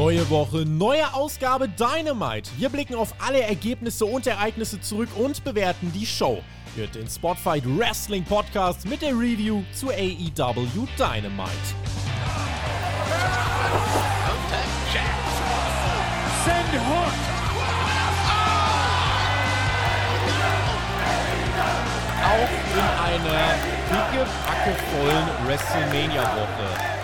Neue Woche, neue Ausgabe Dynamite. Wir blicken auf alle Ergebnisse und Ereignisse zurück und bewerten die Show. Hört den Spotfight Wrestling Podcast mit der Review zu AEW Dynamite. Send Hook! Auch in einer dicke, backevollen WrestleMania-Woche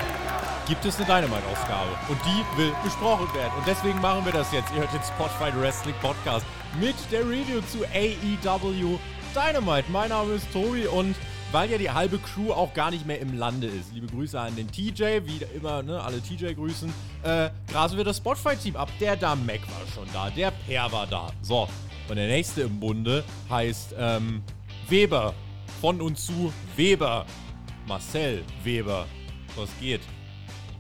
gibt es eine Dynamite-Ausgabe. Und die will besprochen werden. Und deswegen machen wir das jetzt. Ihr hört den Spotfight Wrestling Podcast mit der Review zu AEW Dynamite. Mein Name ist Tobi und weil ja die halbe Crew auch gar nicht mehr im Lande ist. Liebe Grüße an den TJ, wie immer, ne, alle TJ grüßen. Äh, grasen wir das Spotfight-Team ab. Der da Mac war schon da, der Per war da. So, und der nächste im Bunde heißt ähm, Weber. Von und zu Weber. Marcel Weber. Was geht?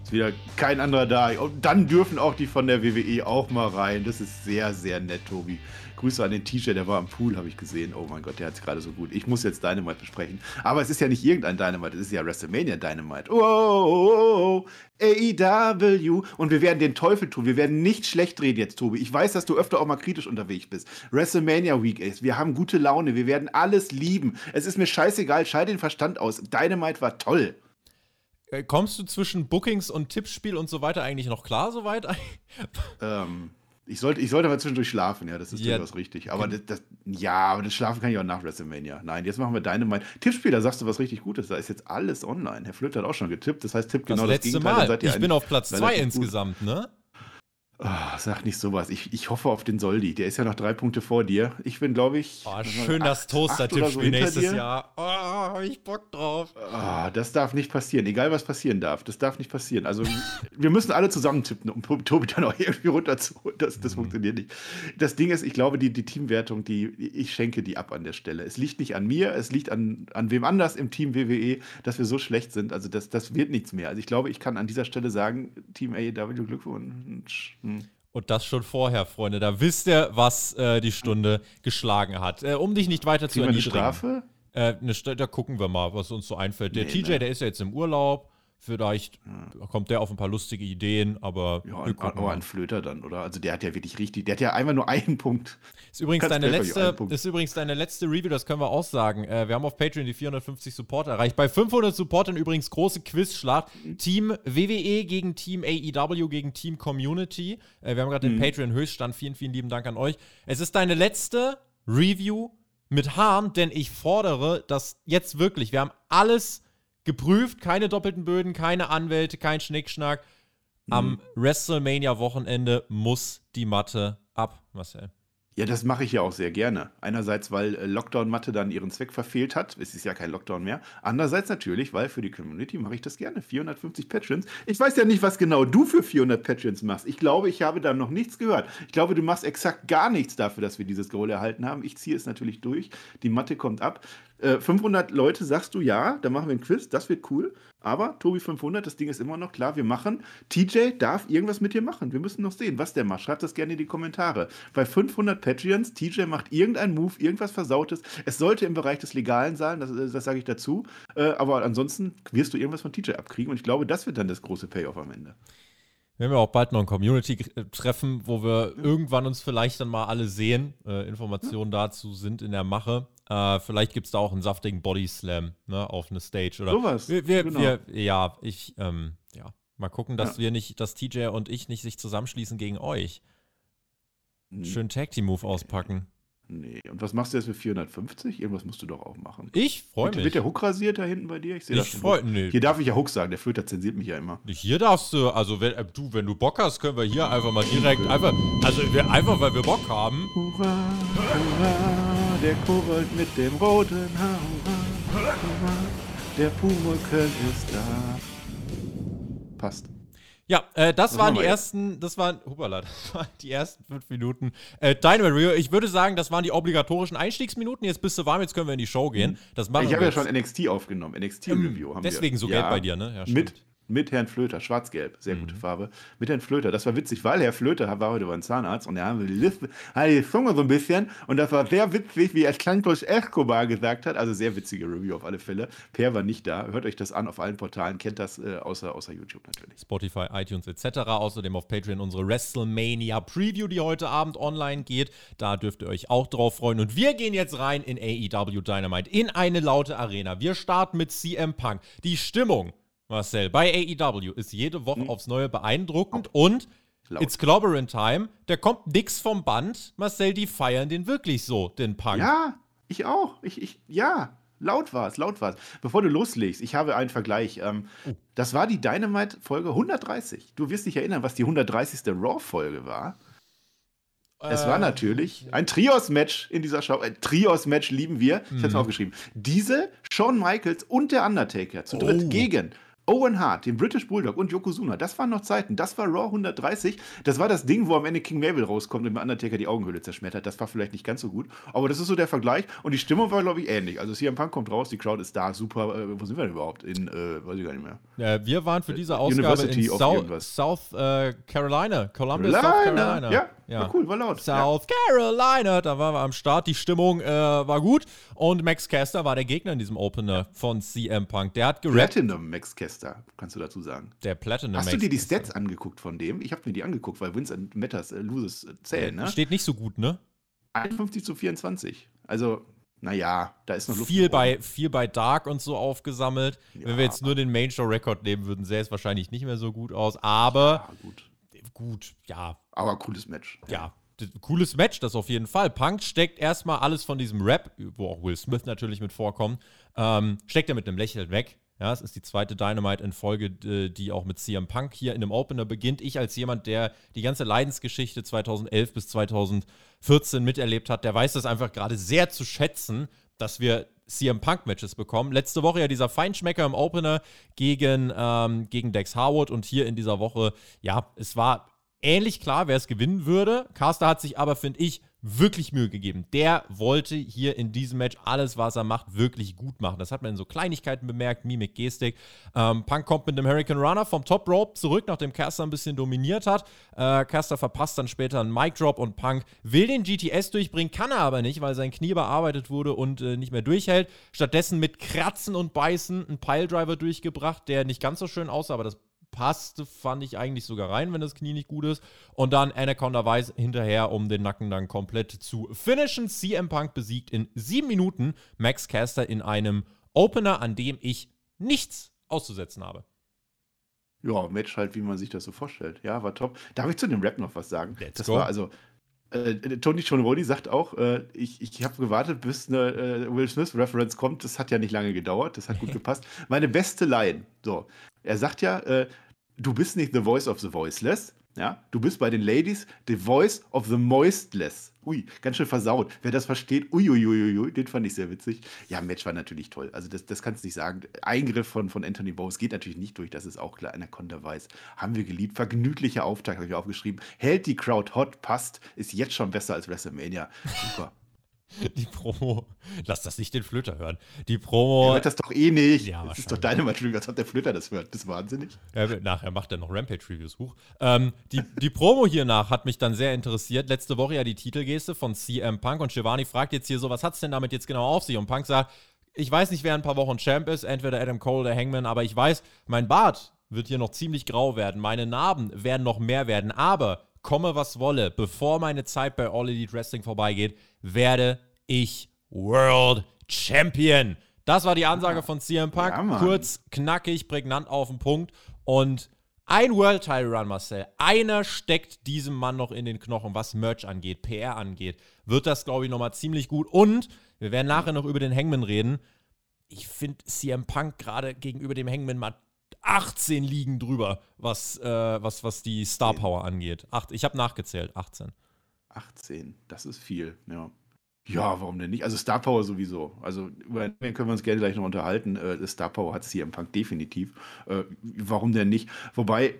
Ist wieder kein anderer da. Und dann dürfen auch die von der WWE auch mal rein. Das ist sehr, sehr nett, Tobi. Grüße an den T-Shirt, der war am Pool, habe ich gesehen. Oh mein Gott, der hat es gerade so gut. Ich muss jetzt Dynamite besprechen. Aber es ist ja nicht irgendein Dynamite, es ist ja WrestleMania Dynamite. Oh, oh, oh, oh. AEW. Und wir werden den Teufel tun. Wir werden nicht schlecht reden jetzt, Tobi. Ich weiß, dass du öfter auch mal kritisch unterwegs bist. WrestleMania Week ist. Wir haben gute Laune. Wir werden alles lieben. Es ist mir scheißegal. Schalte den Verstand aus. Dynamite war toll. Äh, kommst du zwischen Bookings und Tippspiel und so weiter eigentlich noch klar soweit? ähm, ich sollte, ich sollte aber zwischendurch schlafen, ja, das ist ja. durchaus richtig. Aber das, das, ja, aber das Schlafen kann ich auch nach WrestleMania. Nein, jetzt machen wir deine Meinung. Tippspiel, da sagst du was richtig Gutes. Da ist jetzt alles online. Herr Flöter hat auch schon getippt. Das heißt, tippt genau das, letzte das Gegenteil. Mal. Ich bin auf Platz 2 insgesamt, ne? Oh, sag nicht sowas. Ich, ich hoffe auf den Soldi. Der ist ja noch drei Punkte vor dir. Ich bin, glaube ich. Oh, schön acht, das Toaster-Tippspiel so nächstes dir. Jahr. Oh, hab ich Bock drauf. Oh, das darf nicht passieren. Egal, was passieren darf. Das darf nicht passieren. Also, wir müssen alle zusammen tippen, um Tobi dann auch irgendwie runterzuholen. Das, das mhm. funktioniert nicht. Das Ding ist, ich glaube, die, die Teamwertung, die, ich schenke die ab an der Stelle. Es liegt nicht an mir, es liegt an, an wem anders im Team WWE, dass wir so schlecht sind. Also, das, das wird nichts mehr. Also, ich glaube, ich kann an dieser Stelle sagen, Team AEW Glückwunsch. Und das schon vorher, Freunde. Da wisst ihr, was äh, die Stunde geschlagen hat. Äh, um dich nicht weiter zu erniedrigen. Eine Strafe? Äh, eine, da gucken wir mal, was uns so einfällt. Der nee, TJ, ne? der ist ja jetzt im Urlaub. Vielleicht kommt der auf ein paar lustige Ideen, aber. Ja, ein, aber ein Flöter dann, oder? Also der hat ja wirklich richtig, der hat ja einfach nur einen Punkt. Ist übrigens, deine letzte, ist übrigens deine letzte Review, das können wir auch sagen. Äh, wir haben auf Patreon die 450 Supporter erreicht. Bei 500 Supportern übrigens große Quizschlacht. Mhm. Team WWE gegen Team AEW gegen Team Community. Äh, wir haben gerade mhm. den Patreon-Höchststand. Vielen, vielen lieben Dank an euch. Es ist deine letzte Review mit Harm, denn ich fordere das jetzt wirklich. Wir haben alles geprüft, keine doppelten Böden, keine Anwälte, kein Schnickschnack. Am mhm. WrestleMania-Wochenende muss die Matte ab, Marcel. Ja, das mache ich ja auch sehr gerne. Einerseits, weil äh, Lockdown-Matte dann ihren Zweck verfehlt hat. Es ist ja kein Lockdown mehr. Andererseits natürlich, weil für die Community mache ich das gerne. 450 Patrons. Ich weiß ja nicht, was genau du für 400 Patrons machst. Ich glaube, ich habe da noch nichts gehört. Ich glaube, du machst exakt gar nichts dafür, dass wir dieses Goal erhalten haben. Ich ziehe es natürlich durch. Die Matte kommt ab. 500 äh, Leute sagst du ja, dann machen wir ein Quiz, das wird cool. Aber Tobi 500, das Ding ist immer noch klar, wir machen. TJ darf irgendwas mit dir machen. Wir müssen noch sehen, was der macht. Schreibt das gerne in die Kommentare. Bei 500 Patreons, TJ macht irgendeinen Move, irgendwas Versautes. Es sollte im Bereich des Legalen sein, das, das sage ich dazu. Äh, aber ansonsten wirst du irgendwas von TJ abkriegen und ich glaube, das wird dann das große Payoff am Ende. Wir haben ja auch bald noch ein Community-Treffen, wo wir irgendwann uns vielleicht dann mal alle sehen. Äh, Informationen dazu sind in der Mache. Äh, vielleicht gibt es da auch einen saftigen Body Slam ne, auf eine Stage. Oder Sowas. Wir, wir, genau. wir, ja, ich, ähm, ja. Mal gucken, dass ja. wir nicht, dass TJ und ich nicht sich zusammenschließen gegen euch. Hm. Schön Tag Team Move auspacken. Nee, und was machst du jetzt mit 450? Irgendwas musst du doch auch machen. Ich freue mich. Wird der Hook rasiert da hinten bei dir? Ich sehe das. Freu, nee. Hier darf ich ja Hook sagen, der Flöter zensiert mich ja immer. Hier darfst du, also wenn äh, du, wenn du Bock hast, können wir hier einfach mal direkt, einfach, also wir, einfach weil wir Bock haben. Hurra, hurra, der Kobold mit dem roten Haar, hurra, hurra, der Pumuckl ist da. Passt. Ja, äh, das Was waren die ersten, das waren, hupala, das waren die ersten fünf Minuten. Äh, Dynamite Rio, ich würde sagen, das waren die obligatorischen Einstiegsminuten. Jetzt bist du warm, jetzt können wir in die Show gehen. Das machen ich habe ja schon NXT aufgenommen, NXT Review haben Deswegen wir. so ja, Geld bei dir, ne? Ja, mit mit Herrn Flöter, schwarz-gelb, sehr gute Farbe, mit Herrn Flöter. Das war witzig, weil Herr Flöter war heute beim Zahnarzt und er hat die, Liste, hat die Zunge so ein bisschen und das war sehr witzig, wie er Santos Escobar gesagt hat. Also sehr witzige Review auf alle Fälle. Per war nicht da. Hört euch das an auf allen Portalen, kennt das äh, außer, außer YouTube natürlich. Spotify, iTunes etc. Außerdem auf Patreon unsere WrestleMania Preview, die heute Abend online geht. Da dürft ihr euch auch drauf freuen. Und wir gehen jetzt rein in AEW Dynamite, in eine laute Arena. Wir starten mit CM Punk. Die Stimmung Marcel, bei AEW ist jede Woche hm. aufs Neue beeindruckend und Laut. It's Clobbering Time. Der kommt nix vom Band. Marcel, die feiern den wirklich so, den Punk. Ja, ich auch. Ich, ich, ja, laut war es, laut war es. Bevor du loslegst, ich habe einen Vergleich. Ähm, oh. Das war die Dynamite-Folge 130. Du wirst dich erinnern, was die 130. Raw-Folge war. Äh, es war natürlich ein Trios-Match in dieser Show. Ein Trios-Match lieben wir. Ich habe es mhm. aufgeschrieben. Diese, Shawn Michaels und der Undertaker zu dritt oh. gegen Owen Hart, den British Bulldog und Yokozuna, das waren noch Zeiten. Das war Raw 130. Das war das Ding, wo am Ende King Mabel rauskommt und dem Undertaker die Augenhöhle zerschmettert. Das war vielleicht nicht ganz so gut. Aber das ist so der Vergleich. Und die Stimmung war, glaube ich, ähnlich. Also CM Punk kommt raus, die Crowd ist da. Super. Äh, wo sind wir denn überhaupt? In, äh, weiß ich gar nicht mehr. Ja, wir waren für diese Ausgabe University in South, South äh, Carolina. Columbus, South Carolina. Ja, ja. War cool, war laut. South. Carolina, da waren wir am Start. Die Stimmung äh, war gut. Und Max Caster war der Gegner in diesem Opener von CM Punk. Der hat gerappt. Platinum Max Caster, kannst du dazu sagen. Der Platinum Hast Max du dir die Stats angeguckt von dem? Ich habe mir die angeguckt, weil Wins and Matters äh, Loses äh, zählen, ne? Steht nicht so gut, ne? 51 zu 24. Also, naja, da ist noch Luft. Viel bei, viel bei Dark und so aufgesammelt. Ja. Wenn wir jetzt nur den Main Show Rekord nehmen würden, sähe es wahrscheinlich nicht mehr so gut aus. Aber. Ja, gut gut, ja. Aber cooles Match. Ja, cooles Match, das auf jeden Fall. Punk steckt erstmal alles von diesem Rap, wo auch Will Smith natürlich mit vorkommt, ähm, steckt er mit einem Lächeln weg. Ja, es ist die zweite Dynamite in Folge, die auch mit CM Punk hier in dem Opener beginnt. Ich als jemand, der die ganze Leidensgeschichte 2011 bis 2014 miterlebt hat, der weiß das einfach gerade sehr zu schätzen, dass wir CM Punk-Matches bekommen. Letzte Woche ja dieser Feinschmecker im Opener gegen, ähm, gegen Dex Harwood und hier in dieser Woche, ja, es war ähnlich klar, wer es gewinnen würde. Caster hat sich aber, finde ich, wirklich Mühe gegeben. Der wollte hier in diesem Match alles, was er macht, wirklich gut machen. Das hat man in so Kleinigkeiten bemerkt, Mimik, Gestik. Ähm, Punk kommt mit dem Hurricane Runner vom Top Rope zurück, nachdem Caster ein bisschen dominiert hat. Äh, Caster verpasst dann später einen Mic Drop und Punk will den GTS durchbringen, kann er aber nicht, weil sein Knie bearbeitet wurde und äh, nicht mehr durchhält. Stattdessen mit Kratzen und Beißen einen Piledriver durchgebracht, der nicht ganz so schön aussah, aber das passte, fand ich eigentlich sogar rein, wenn das Knie nicht gut ist. Und dann Anaconda Weiß hinterher, um den Nacken dann komplett zu finishen. CM Punk besiegt in sieben Minuten Max Caster in einem Opener, an dem ich nichts auszusetzen habe. Ja, Match halt, wie man sich das so vorstellt. Ja, war top. Darf ich zu dem Rap noch was sagen? Let's das go. war also. Äh, Tony Chonroli sagt auch, äh, ich, ich habe gewartet, bis eine äh, Will Smith-Reference kommt. Das hat ja nicht lange gedauert. Das hat gut gepasst. Meine beste Line. So. Er sagt ja, äh, du bist nicht the voice of the voiceless. Ja, du bist bei den Ladies the voice of the moistless. Ui, ganz schön versaut. Wer das versteht, uiuiuiui, den fand ich sehr witzig. Ja, Match war natürlich toll. Also, das, das kannst du nicht sagen. Eingriff von, von Anthony Bowes geht natürlich nicht durch, das ist auch klar. Anaconda weiß. Haben wir geliebt. Vergnüglicher Auftakt, habe ich aufgeschrieben. Hält die Crowd hot, passt, ist jetzt schon besser als WrestleMania. Super. Die Promo. Lass das nicht den Flöter hören. Die Promo. Er hört das doch eh nicht. Ja, das ist doch deine Review, als ob der Flöter das hört. Das ist wahnsinnig. Ja, nachher macht er noch Rampage-Reviews hoch. Ähm, die, die Promo hiernach hat mich dann sehr interessiert. Letzte Woche ja die Titelgeste von CM Punk und Giovanni fragt jetzt hier so: Was hat es denn damit jetzt genau auf sich? Und Punk sagt: Ich weiß nicht, wer in ein paar Wochen Champ ist, entweder Adam Cole oder Hangman, aber ich weiß, mein Bart wird hier noch ziemlich grau werden. Meine Narben werden noch mehr werden. Aber komme was wolle, bevor meine Zeit bei All Elite Wrestling vorbeigeht, werde ich World Champion. Das war die Ansage von CM Punk. Ja, Kurz, knackig, prägnant auf den Punkt. Und ein World Title Run, Marcel. Einer steckt diesem Mann noch in den Knochen, was Merch angeht, PR angeht. Wird das, glaube ich, nochmal ziemlich gut. Und wir werden nachher noch über den Hangman reden. Ich finde CM Punk gerade gegenüber dem Hangman mal 18 liegen drüber, was, äh, was, was die Star Power angeht. Acht, ich habe nachgezählt, 18. 18, das ist viel, ja. Ja, warum denn nicht? Also Star Power sowieso. Also über den können wir uns gerne gleich noch unterhalten. Äh, Star Power hat es hier im Punk definitiv. Äh, warum denn nicht? Wobei,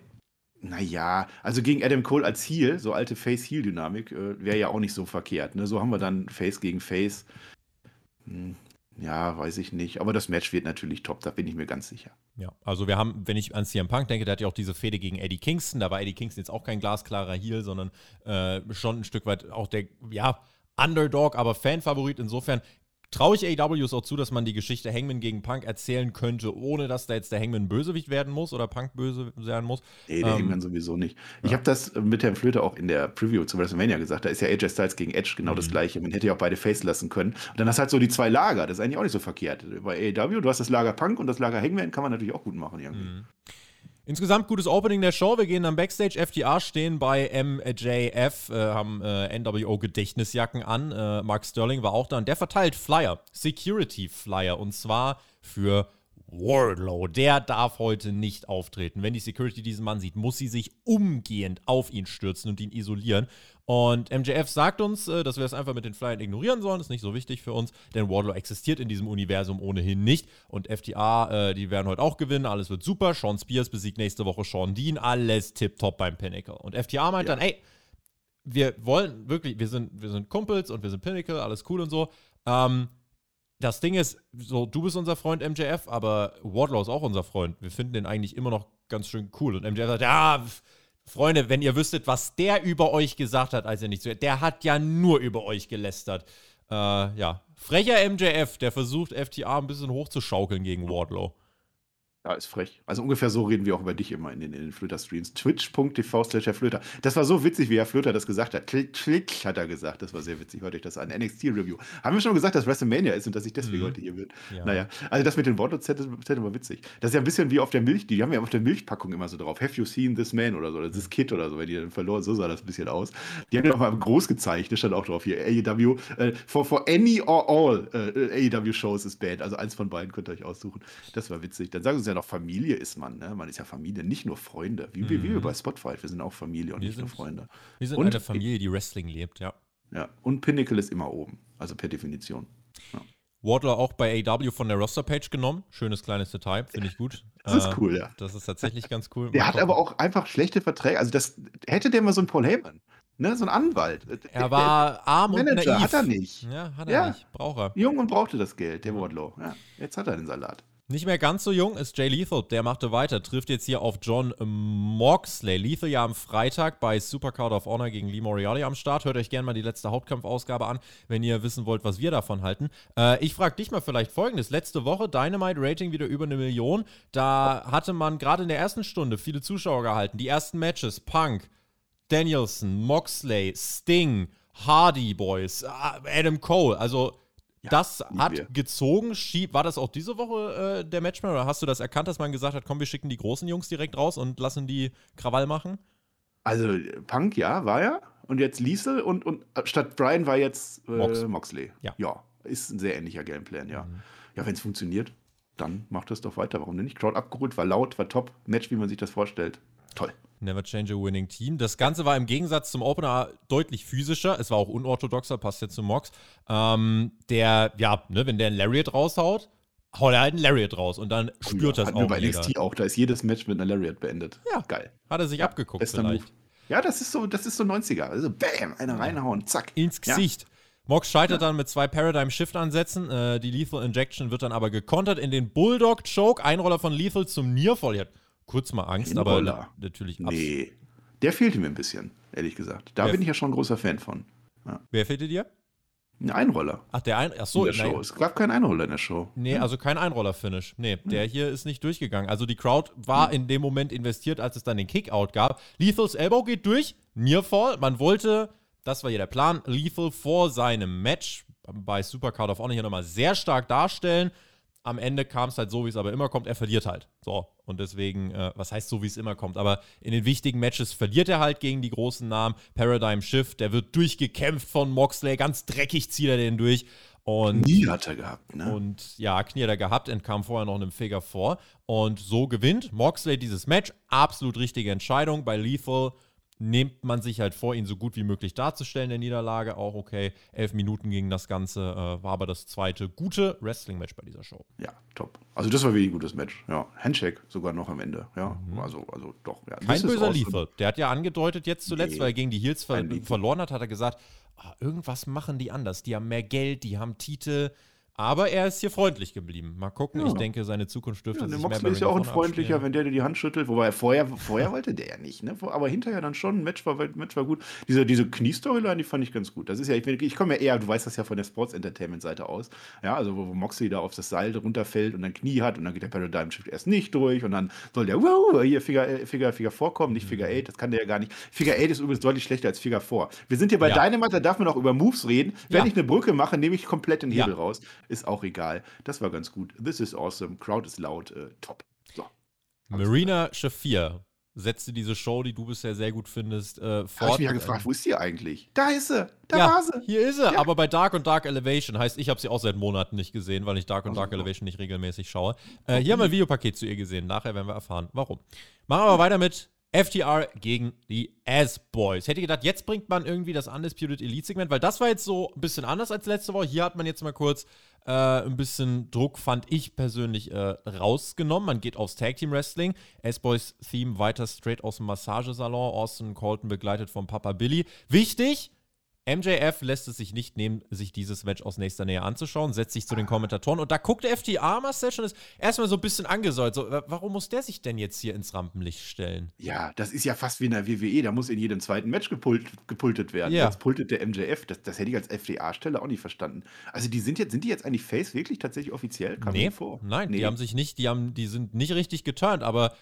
naja, also gegen Adam Cole als Heel, so alte Face-Heel-Dynamik, äh, wäre ja auch nicht so verkehrt. Ne? So haben wir dann Face gegen Face. Hm, Ja, weiß ich nicht. Aber das Match wird natürlich top, da bin ich mir ganz sicher. Ja, also wir haben, wenn ich an CM Punk denke, der hat ja auch diese Fehde gegen Eddie Kingston. Da war Eddie Kingston jetzt auch kein glasklarer Heel, sondern äh, schon ein Stück weit auch der, ja, Underdog, aber Fanfavorit. Insofern traue ich AEWs auch zu, dass man die Geschichte Hangman gegen Punk erzählen könnte, ohne dass da jetzt der Hangman Bösewicht werden muss oder Punk böse werden muss. Nee, der ähm, Hangman sowieso nicht. Ich habe das mit Herrn Flöter auch in der Preview zu WrestleMania gesagt. Da ist ja AJ Styles gegen Edge genau mhm. das gleiche. Man hätte ja auch beide face lassen können. Und dann hast du halt so die zwei Lager. Das ist eigentlich auch nicht so verkehrt. Bei AEW, du hast das Lager Punk und das Lager Hangman, kann man natürlich auch gut machen irgendwie. Mhm. Insgesamt gutes Opening der Show. Wir gehen dann Backstage. FDR stehen bei MJF, äh, haben äh, NWO-Gedächtnisjacken an. Äh, Mark Sterling war auch da und der verteilt Flyer, Security Flyer und zwar für Wardlow, der darf heute nicht auftreten. Wenn die Security diesen Mann sieht, muss sie sich umgehend auf ihn stürzen und ihn isolieren. Und MJF sagt uns, äh, dass wir es einfach mit den Flyern ignorieren sollen. Das ist nicht so wichtig für uns, denn Wardlow existiert in diesem Universum ohnehin nicht. Und FTA, äh, die werden heute auch gewinnen. Alles wird super. Sean Spears besiegt nächste Woche Sean Dean. Alles tipptopp beim Pinnacle. Und FTA meint ja. dann, ey, wir wollen wirklich, wir sind, wir sind Kumpels und wir sind Pinnacle, alles cool und so. Ähm, das Ding ist, so, du bist unser Freund MJF, aber Wardlow ist auch unser Freund. Wir finden den eigentlich immer noch ganz schön cool. Und MJF sagt, ja, Freunde, wenn ihr wüsstet, was der über euch gesagt hat, als er nicht so, der hat ja nur über euch gelästert. Äh, ja, frecher MJF, der versucht, FTA ein bisschen hochzuschaukeln gegen Wardlow. Ja, ist frech. Also ungefähr so reden wir auch über dich immer in den, in den Flöter-Streams. Twitch.tv slash Flöter. Das war so witzig, wie Herr Flöter das gesagt hat. Klick, klick, hat er gesagt. Das war sehr witzig. Hört euch das an. NXT-Review. Haben wir schon gesagt, dass WrestleMania ist und dass ich deswegen mhm. heute hier bin? Ja. Naja, also das mit den Wortnotizen war witzig. Das ist ja ein bisschen wie auf der Milch. Die haben ja auf der Milchpackung immer so drauf. Have you seen this man oder so? Oder this kid oder so. Wenn die dann verloren, so sah das ein bisschen aus. Die haben ja auch mal groß gezeigt. Das stand auch drauf hier. AEW. Äh, for, for any or all äh, AEW-Shows is bad. Also eins von beiden könnt ihr euch aussuchen. Das war witzig. Dann sagen sie ja noch, Familie ist man. Ne? Man ist ja Familie, nicht nur Freunde. Wie, mhm. wie wir bei Spotify. Wir sind auch Familie und wir nicht sind, nur Freunde. Wir sind und, eine Familie, die Wrestling lebt, ja. Ja, und Pinnacle ist immer oben. Also per Definition. Ja. Wardler auch bei AW von der Roster-Page genommen. Schönes kleines Detail, finde ich gut. Das ist äh, cool, ja. Das ist tatsächlich ganz cool. Der hat aber auch einfach schlechte Verträge. Also das hätte der mal so ein Paul Heyman. Ne, so ein Anwalt. Er war arm Manager, und naiv. hat er nicht. Ja, hat er ja. nicht. Braucht er. Jung und brauchte das Geld, der Wardlow. Ja, jetzt hat er den Salat. Nicht mehr ganz so jung ist Jay Lethal, der machte weiter, trifft jetzt hier auf John Moxley. Lethal ja am Freitag bei Supercard of Honor gegen Lee Moriarty am Start. Hört euch gerne mal die letzte Hauptkampfausgabe an, wenn ihr wissen wollt, was wir davon halten. Äh, ich frage dich mal vielleicht folgendes. Letzte Woche Dynamite Rating wieder über eine Million. Da hatte man gerade in der ersten Stunde viele Zuschauer gehalten. Die ersten Matches, Punk, Danielson, Moxley, Sting, Hardy Boys, Adam Cole. Also ja, das hat wir. gezogen. War das auch diese Woche äh, der Matchman oder hast du das erkannt, dass man gesagt hat, komm, wir schicken die großen Jungs direkt raus und lassen die Krawall machen? Also Punk, ja, war ja. Und jetzt Liesel und, und äh, statt Brian war jetzt äh, Mox. Moxley. Ja. ja. Ist ein sehr ähnlicher Gameplan, ja. Mhm. Ja, wenn es funktioniert, dann macht es doch weiter. Warum denn nicht? Crowd abgeholt, war laut, war top. Match, wie man sich das vorstellt. Toll. Never change a winning team. Das Ganze war im Gegensatz zum Opener deutlich physischer. Es war auch unorthodoxer, passt jetzt zu Mox. Ähm, der, ja, ne, wenn der einen Lariat raushaut, haut er halt einen Lariat raus und dann spürt ja, das auch. bei NXT auch, da ist jedes Match mit einer Lariat beendet. Ja, geil. Hat er sich ja, abgeguckt vielleicht. Move. Ja, das ist so, das ist so 90er. Also bam, eine reinhauen, zack. Ins Gesicht. Ja. Mox scheitert dann mit zwei Paradigm Shift Ansätzen. Äh, die Lethal Injection wird dann aber gekontert in den Bulldog Choke. Einroller von Lethal zum Nearfall. Hat kurz mal Angst, aber natürlich Nee, der fehlte mir ein bisschen, ehrlich gesagt. Da Wer bin ich ja schon ein großer Fan von. Ja. Wer fehlte dir? Ein Einroller. Ach, der Ein Ach so, in der Show. Es gab keinen Einroller in der Show. Nee, also kein Einroller-Finish. Nee, der hier ist nicht durchgegangen. Also die Crowd war in dem Moment investiert, als es dann den Kickout gab. Lethals Elbow geht durch, Nearfall. Man wollte, das war hier der Plan, Lethal vor seinem Match bei Supercard of Honor hier nochmal sehr stark darstellen am Ende kam es halt so, wie es aber immer kommt, er verliert halt. So. Und deswegen, äh, was heißt so, wie es immer kommt? Aber in den wichtigen Matches verliert er halt gegen die großen Namen. Paradigm Shift, der wird durchgekämpft von Moxley, ganz dreckig zieht er den durch. Und, Knie hat er gehabt, ne? Und ja, Knie hat er gehabt und kam vorher noch einem Figure vor. Und so gewinnt Moxley dieses Match. Absolut richtige Entscheidung bei Lethal nimmt man sich halt vor, ihn so gut wie möglich darzustellen, der Niederlage. Auch okay, elf Minuten ging das Ganze, äh, war aber das zweite gute Wrestling-Match bei dieser Show. Ja, top. Also das war wirklich ein gutes Match. Ja, Handshake sogar noch am Ende. Ja, mhm. also, also doch. Ja. Kein böser Lethal. Der hat ja angedeutet jetzt zuletzt, nee, weil er gegen die Heels ver verloren hat, hat er gesagt, ah, irgendwas machen die anders. Die haben mehr Geld, die haben Titel. Aber er ist hier freundlich geblieben. Mal gucken. Ja. Ich denke, seine Zukunft dürfte Ja, sich Moxley ist ja auch ein freundlicher, abspielen. wenn der dir die Hand schüttelt. Wobei vorher, vorher wollte der ja nicht, ne? Aber hinterher dann schon. Match war, Match war gut. Diese, diese Knie-Storyline, die fand ich ganz gut. Das ist ja, ich, ich komme ja eher, du weißt das ja von der Sports-Entertainment-Seite aus. Ja, also wo, wo Moxley da auf das Seil runterfällt und dann Knie hat und dann geht der Paradigm Shift erst nicht durch und dann soll der, wow, hier Figure, Figure, Figure 4 kommen, nicht Figure 8. Das kann der ja gar nicht. Figure 8 ist übrigens deutlich schlechter als Figure 4. Wir sind hier bei Ja. Dynamite, da darf man auch über Moves reden. Wenn Ja. ich eine Brücke mache, nehme ich komplett den Ja. Hebel raus. Ist auch egal. Das war ganz gut. This is awesome. Crowd is loud. Äh, top. So. Marina Shafir setzte diese Show, die du bisher sehr gut findest, äh, Habe ich fort. mich ja gefragt, wo ist sie eigentlich? Da ist sie. Da ja, war sie. hier ist sie, Ja. aber bei Dark und Dark Elevation heißt, ich habe sie auch seit Monaten nicht gesehen, weil ich Dark und Also, Dark. Elevation nicht regelmäßig schaue. Äh, hier haben wir ein Videopaket zu ihr gesehen. Nachher werden wir erfahren, warum. Machen wir aber weiter mit FTR gegen die Ass-Boys. Hätte gedacht, jetzt bringt man irgendwie das Undisputed Elite-Segment, weil das war jetzt so ein bisschen anders als letzte Woche. Hier hat man jetzt mal kurz äh, ein bisschen Druck, fand ich persönlich, äh, rausgenommen. Man geht aufs Tag Team Wrestling. S-Boys Theme weiter straight aus dem Massagesalon. Austin Colton begleitet vom Papa Billy. Wichtig, MJF lässt es sich nicht nehmen, sich dieses Match aus nächster Nähe anzuschauen, setzt sich zu den Kommentatoren und da guckt der FTA schon ist erstmal so ein bisschen angesäuert. So, wa- warum muss der sich denn jetzt hier ins Rampenlicht stellen? Ja, das ist ja fast wie in der WWE. Da muss in jedem zweiten Match gepult, gepultet werden. Ja. Jetzt pultet der MJF. Das, das hätte ich als FDA-Stelle auch nicht verstanden. Also, die sind jetzt, sind die jetzt eigentlich Face wirklich tatsächlich offiziell? Kam nee, vor. nein, nee. die haben sich nicht, die haben, die sind nicht richtig geturnt, aber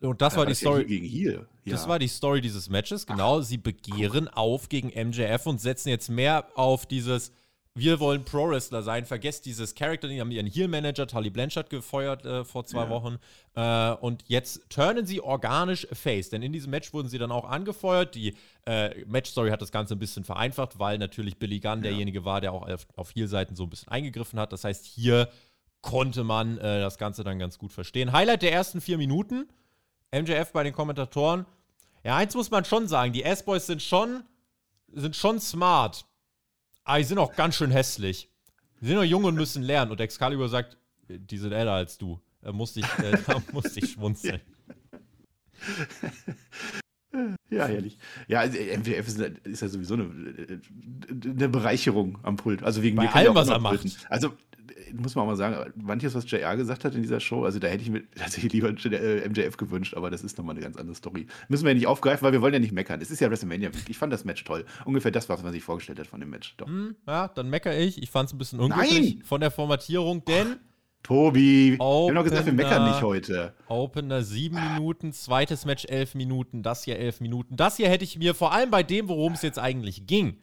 und das Ja, war die ja Story. gegen hier. Ja. Das war die Story dieses Matches, genau. Sie begehren auf gegen MJF und setzen jetzt mehr auf dieses, wir wollen Pro-Wrestler sein. Vergesst dieses Charakter, die haben ihren Heel-Manager Tully Blanchard gefeuert äh, vor zwei Ja. Wochen. Äh, und jetzt turnen sie organisch Face, denn in diesem Match wurden sie dann auch angefeuert. Die äh, Match-Story hat das Ganze ein bisschen vereinfacht, weil natürlich Billy Gunn derjenige war, der auch auf, auf Heel-Seiten so ein bisschen eingegriffen hat. Das heißt, hier konnte man äh, das Ganze dann ganz gut verstehen. Highlight der ersten vier Minuten. MJF bei den Kommentatoren. Ja, eins muss man schon sagen, die S-Boys sind schon, sind schon smart. Aber die sind auch ganz schön hässlich. Die sind noch jung und müssen lernen. Und Excalibur sagt, die sind älter als du. Da musste ich, äh, da musste ich schmunzeln. Ja, herrlich. Ja, also MJF ist, ist ja sowieso eine, eine Bereicherung am Pult. Also wegen Bei allem, was er macht. Also äh, muss man auch mal sagen, manches, was JR gesagt hat in dieser Show, also da hätte ich mir tatsächlich lieber äh, MJF gewünscht, aber das ist nochmal eine ganz andere Story. Müssen wir ja nicht aufgreifen, weil wir wollen ja nicht meckern. Es ist ja WrestleMania Week. Ich fand das Match toll. Ungefähr das, was man sich vorgestellt hat von dem Match. Hm, ja, dann meckere ich. Ich fand es ein bisschen unglücklich Nein! von der Formatierung, denn Tobi, wir haben doch gesagt, wir meckern Opener. nicht heute. Opener sieben Minuten, zweites Match elf Minuten, das hier elf Minuten. Das hier hätte ich mir, vor allem bei dem, worum es jetzt eigentlich ging,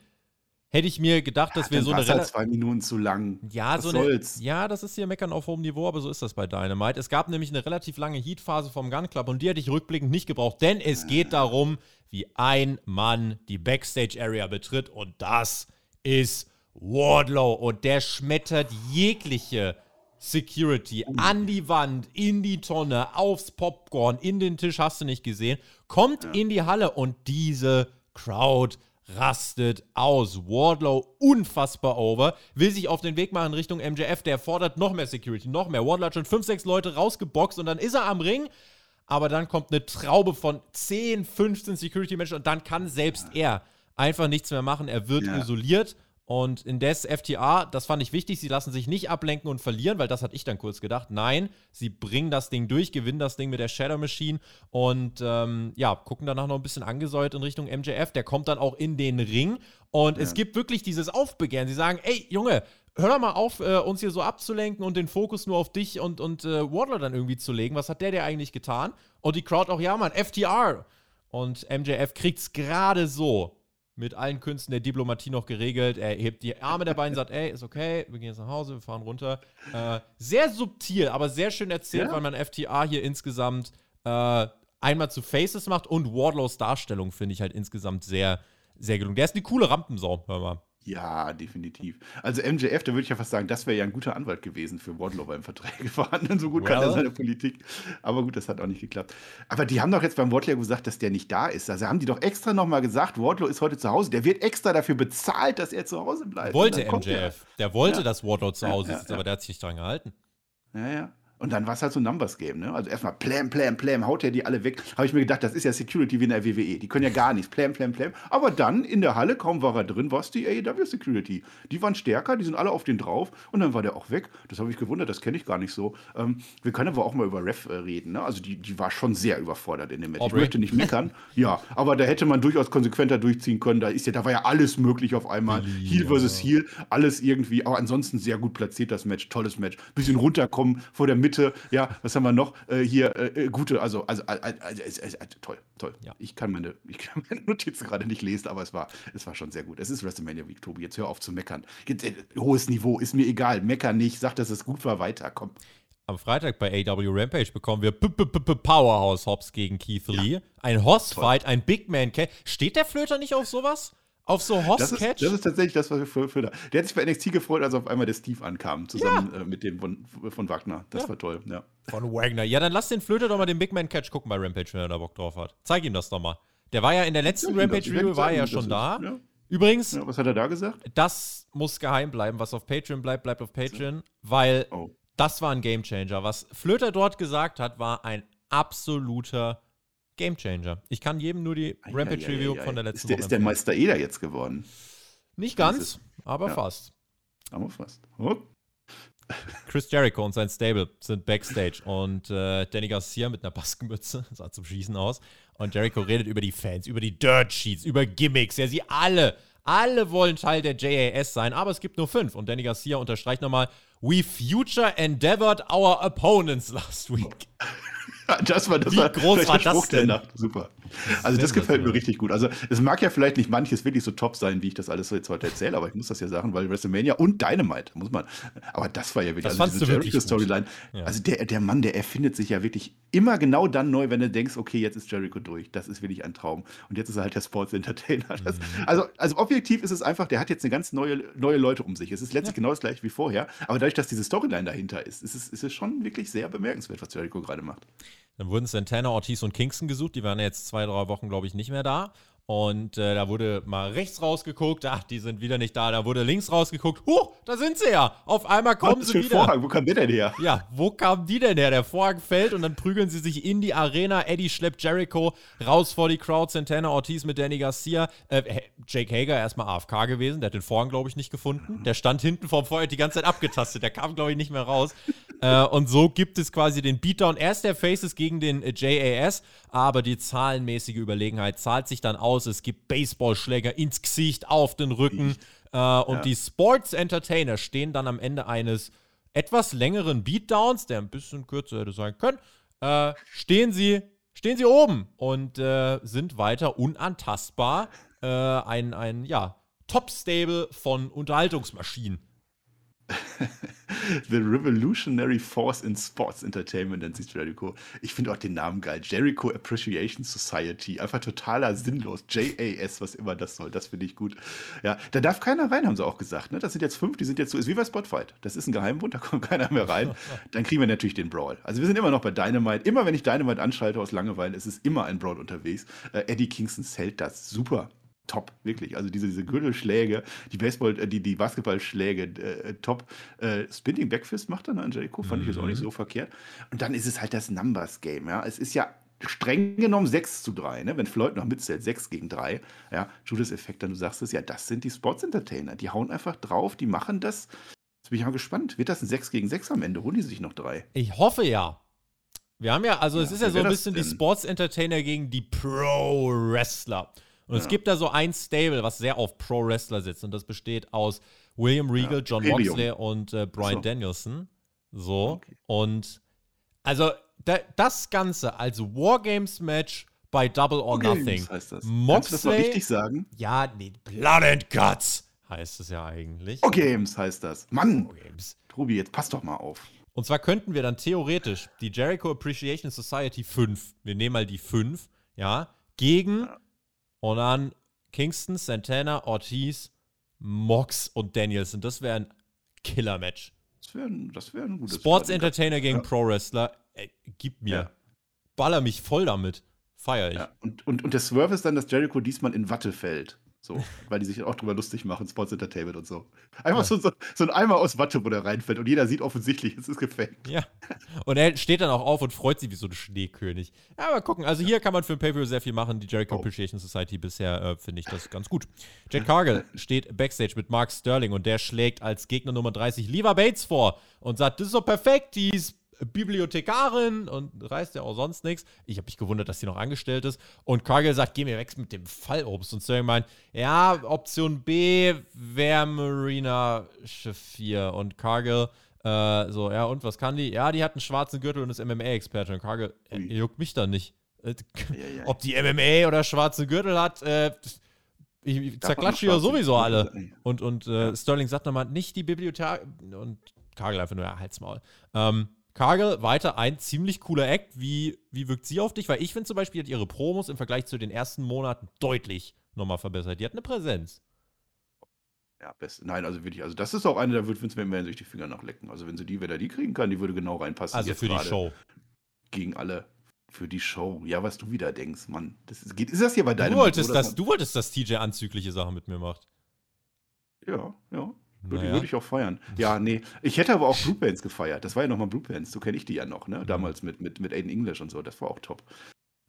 hätte ich mir gedacht, dass wir Dann so eine halt zwei Minuten zu lang. Ja, Was so eine, soll's? ja, das ist hier Meckern auf hohem Niveau, aber so ist das bei Dynamite. Es gab nämlich eine relativ lange Heat-Phase vom Gun Club und die hätte ich rückblickend nicht gebraucht, denn es geht darum, wie ein Mann die Backstage-Area betritt und das ist Wardlow und der schmettert jegliche Security an die Wand, in die Tonne, aufs Popcorn, in den Tisch, hast du nicht gesehen, kommt in die Halle und diese Crowd rastet aus. Wardlow unfassbar over, will sich auf den Weg machen Richtung MJF, der fordert noch mehr Security, noch mehr. Wardlow hat schon 5, 6 Leute rausgeboxt und dann ist er am Ring, aber dann kommt eine Traube von 10, 15 Security-Menschen und dann kann selbst er einfach nichts mehr machen. Er wird Ja. isoliert. Und indes FTA, das fand ich wichtig, sie lassen sich nicht ablenken und verlieren, weil das hatte ich dann kurz gedacht. Nein, sie bringen das Ding durch, gewinnen das Ding mit der Shadow Machine und ähm, ja, gucken danach noch ein bisschen angesäuert in Richtung MJF. Der kommt dann auch in den Ring und es gibt wirklich dieses Aufbegehren. Sie sagen, ey, Junge, hör doch mal auf, äh, uns hier so abzulenken und den Fokus nur auf dich und, und äh, Wardlow dann irgendwie zu legen. Was hat der dir eigentlich getan? Und die Crowd auch, ja, Mann, FTR. Und MJF kriegt's gerade so mit allen Künsten der Diplomatie noch geregelt. Er hebt die Arme der beiden, sagt, ey, ist okay, wir gehen jetzt nach Hause, wir fahren runter. Äh, sehr subtil, aber sehr schön erzählt, Ja. weil man FTA hier insgesamt äh, einmal zu Faces macht und Wardlows Darstellung finde ich halt insgesamt sehr, sehr gelungen. Der ist eine coole Rampensau, hör mal. Ja, definitiv. Also MJF, da würde ich ja fast sagen, das wäre ja ein guter Anwalt gewesen für Wardlow beim Verträge verhandeln. So gut kann Well. er seine Politik. Aber gut, das hat auch nicht geklappt. Aber die haben doch jetzt beim Wardlow gesagt, dass der nicht da ist. Also haben die doch extra nochmal gesagt, Wardlow ist heute zu Hause. Der wird extra dafür bezahlt, dass er zu Hause bleibt. Wollte MJF. Der wollte, Ja. dass Wardlow zu Hause Ja, sitzt, ja, aber der hat sich nicht dran gehalten. Ja, ja. Und dann war es halt so ein Numbers-Game, ne? Also erstmal Plam, Plam, Plam, haut er die alle weg. Habe ich mir gedacht, das ist ja Security wie in der WWE. Die können ja gar nichts. Plam, Plam, Plam. Aber dann in der Halle, kaum war er drin, war es die AEW Security. Die waren stärker, die sind alle auf den drauf und dann war der auch weg. Das habe ich gewundert, das kenne ich gar nicht so. Ähm, wir können aber auch mal über Ref äh, reden, ne? Also die, die war schon sehr überfordert in dem Match. Aubrey. Ich möchte nicht meckern, ja, aber da hätte man durchaus konsequenter durchziehen können. Da ist ja, da war ja alles möglich auf einmal. Heel versus Heel, alles irgendwie. Aber ansonsten sehr gut platziert das Match, tolles Match. Bisschen runterkommen vor der Mitte, ja, was haben wir noch? Äh, hier, äh, äh, gute, also, also, äh, also toll, toll. Ja. Ich, kann meine, ich kann meine Notizen gerade nicht lesen, aber es war, es war schon sehr gut. Es ist WrestleMania Week, Tobi. Jetzt hör auf zu meckern. Jetzt, äh, hohes Niveau, ist mir egal. Mecker nicht, sag, dass es gut war, weiter, komm. Am Freitag bei AW Rampage bekommen wir P -P -P -P Powerhouse Hobbs gegen Keith Lee. Ein Hoss-Fight, ein Big Man. Steht der Flöter nicht auf sowas? Auf so Das ist, Hoss-Catch? das ist tatsächlich das, was wir da. Der hat sich bei NXT gefreut, als auf einmal der Steve ankam, zusammen äh, mit dem von, von Wagner. Das Ja. war toll, ja. Von Wagner. Ja, dann lass den Flöter doch mal den Big Man Catch gucken bei Rampage, wenn er da Bock drauf hat. Zeig ihm das doch mal. Der war ja in der letzten Zeig ihm das. Rampage Ich werd Review war er ja schon das da. ist- ja. Übrigens, Ja, was hat er da gesagt? das muss geheim bleiben. Was auf Patreon bleibt, bleibt auf Patreon, weil Oh. das war ein Gamechanger. Was Flöter dort gesagt hat, war ein absoluter Gamechanger. Ich kann jedem nur die Rampage Review Eieieiei. von der letzten ist der, Woche Ist der. Meister Eder jetzt geworden? Nicht ganz, aber ja. fast. Aber fast. Oh. Chris Jericho und sein Stable sind backstage und äh, Danny Garcia mit einer Baskenmütze, sah zum Schießen aus. Und Jericho redet über die Fans, über die Dirt Sheets, über Gimmicks. Ja, sie alle, alle wollen Teil der JAS sein, aber es gibt nur fünf. Und Danny Garcia unterstreicht nochmal: We future endeavored our opponents last week. Das war, das Wie war groß war der das der denn? Nacht. Super. Also das gefällt mir richtig gut. Also es mag ja vielleicht nicht manches wirklich so top sein, wie ich das alles so jetzt heute erzähle, aber ich muss das ja sagen, weil WrestleMania und Dynamite, muss man. Aber das war ja wirklich, Das also diese du wirklich Jericho-Storyline. Ja. Also der, der Mann, der erfindet sich ja wirklich immer genau dann neu, wenn du denkst, okay, jetzt ist Jericho durch. Das ist wirklich ein Traum. Und jetzt ist er halt der Sports Entertainer. Das, Mhm. also, also objektiv ist es einfach, der hat jetzt eine ganz neue, neue Leute um sich. Es ist letztlich genau das gleiche wie vorher. Aber dadurch, dass diese Storyline dahinter ist, ist es, ist es schon wirklich sehr bemerkenswert, was Jericho gerade macht. Dann wurden Santana, Ortiz und Kingston gesucht. Die waren jetzt zwei, drei Wochen, glaube ich, nicht mehr da. Und äh, da wurde mal rechts rausgeguckt. Ach, die sind wieder nicht da. Da wurde links rausgeguckt. Huch, da sind sie ja. Auf einmal kommen Was sie für ein wieder. Vorhang, wo kam der denn her? Ja, wo kamen die denn her? Der Vorhang fällt und dann prügeln sie sich in die Arena. Eddie schleppt Jericho raus vor die Crowd. Santana Ortiz mit Danny Garcia. Äh, Jake Hager erstmal AFK gewesen. Der hat den Vorhang, glaube ich, nicht gefunden. Der stand hinten vorm Feuer die ganze Zeit abgetastet. Der kam, glaube ich, nicht mehr raus. äh, und so gibt es quasi den Beatdown. Erst der Faces gegen den äh, JAS, aber die zahlenmäßige Überlegenheit zahlt sich dann aus. Es gibt Baseballschläger ins Gesicht, auf den Rücken. Äh, und die Sports Entertainer stehen dann am Ende eines etwas längeren Beatdowns, der ein bisschen kürzer hätte sein können, äh, stehen sie, stehen sie oben und äh, sind weiter unantastbar. Äh, ein, ein, ja, Top-Stable von Unterhaltungsmaschinen. The Revolutionary Force in Sports Entertainment nennt sich Jericho. Ich finde auch den Namen geil. Jericho Appreciation Society. Einfach totaler sinnlos. JAS, was immer das soll. Das finde ich gut. Ja, da darf keiner rein, haben sie auch gesagt. Ne? Das sind jetzt fünf, die sind jetzt so, ist wie bei Spotfight. Das ist ein Geheimbund, da kommt keiner mehr rein. Dann kriegen wir natürlich den Brawl. Also wir sind immer noch bei Dynamite. Immer wenn ich Dynamite anschalte aus Langeweile, ist es immer ein Brawl unterwegs. Äh, Eddie Kingston hält das super top, wirklich. Also diese, diese Gürtelschläge, die Baseball, äh, die, die Basketballschläge, äh, top. Äh, Spinning Backfist macht dann Angelico, fand ich jetzt auch nicht so verkehrt. Und dann ist es halt das Numbers-Game, ja. Es ist ja streng genommen 6 zu 3, ne? wenn Floyd noch mitzählt, 6 gegen 3. Ja, Judas Effekt, dann du sagst es, ja, das sind die Sports-Entertainer. Die hauen einfach drauf, die machen das. Jetzt bin ich mal gespannt. Wird das ein 6 gegen 6 am Ende? Holen die sich noch drei? Ich hoffe ja. Wir haben ja, also es Ja, ist ja so ein bisschen die? Sports-Entertainer gegen die Pro-Wrestler. Und es Ja. gibt da so ein Stable, was sehr auf Pro-Wrestler sitzt. Und das besteht aus William Regal, Ja, John Premium. Moxley und äh, Brian so. Danielson. So. Okay. Und also da, das Ganze als Wargames-Match bei Double or Nothing. Games heißt das. Kannst du das mal Moxley, richtig sagen? ja, nee, Blood and Guts heißt es ja eigentlich. Oh, Games heißt das. Mann, Wargames. Tobi, jetzt pass doch mal auf. Und zwar könnten wir dann theoretisch die Jericho Appreciation Society 5, wir nehmen mal die 5, ja, gegen und dann Kingston, Santana, Ortiz, Mox und Danielson. Das wäre ein Killer-Match. Das wäre das wär ein gutes Sports Sporting. Entertainer gegen Ja. Pro Wrestler, ey, gib mir. Ja. Baller mich voll damit. Feier ich. Ja. Und, und, und der Swerve ist dann, dass Jericho diesmal in Watte fällt. So, weil die sich auch drüber lustig machen, Sports Entertainment und so. Einfach ja. so, so, so, ein Eimer aus Watte, wo der reinfällt und jeder sieht offensichtlich, es ist gefaked. Ja. Und er steht dann auch auf und freut sich wie so ein Schneekönig. Ja, mal gucken. Also hier kann man für ein Pay-Per-View sehr viel machen. Die Jericho oh. Appreciation Society bisher äh, finde ich das ganz gut. Jade Cargill steht Backstage mit Mark Sterling und der schlägt als Gegner Nummer 30 Lever Bates vor und sagt, das ist doch perfekt, die ist Bibliothekarin und reißt ja auch sonst nichts. Ich habe mich gewundert, dass sie noch angestellt ist. Und Cargill sagt, geh mir weg mit dem Fallobst. Und Sterling meint, ja, Option B wäre Marina Shafir. Und Cargill, äh, so, ja, und was kann die? Ja, die hat einen schwarzen Gürtel und ist MMA-Experte. Und Cargill, äh, juckt mich da nicht. Äh, ja, ja. Ob die MMA oder schwarze Gürtel hat, äh, ich, ich zerklatsche ja sowieso alle. Und, und äh, Sterling sagt nochmal, nicht die Bibliothek. Und Cargill einfach nur, ja, halt's Maul. Ähm, Cargill weiter ein ziemlich cooler Act. Wie, wie wirkt sie auf dich? Weil ich finde zum Beispiel, hat ihre Promos im Vergleich zu den ersten Monaten deutlich nochmal verbessert. Die hat eine Präsenz. Ja, best. Nein, also wirklich, also das ist auch eine, da würde Vince McMahon sich die Finger nachlecken. Also wenn sie die, wenn er die kriegen kann, die würde genau reinpassen. Also für die Show. Gegen alle. Für die Show. Ja, was du wieder denkst, Mann. Das ist, geht, ist das hier bei deinem du wolltest, das, du wolltest, dass TJ anzügliche Sachen mit mir macht. Ja, ja. Würde, naja. würde ich auch feiern. Ja, nee. Ich hätte aber auch Blue Bands gefeiert. Das war ja nochmal Blue Bands. So kenne ich die ja noch, ne? Mhm. Damals mit, mit, mit Aiden English und so. Das war auch top.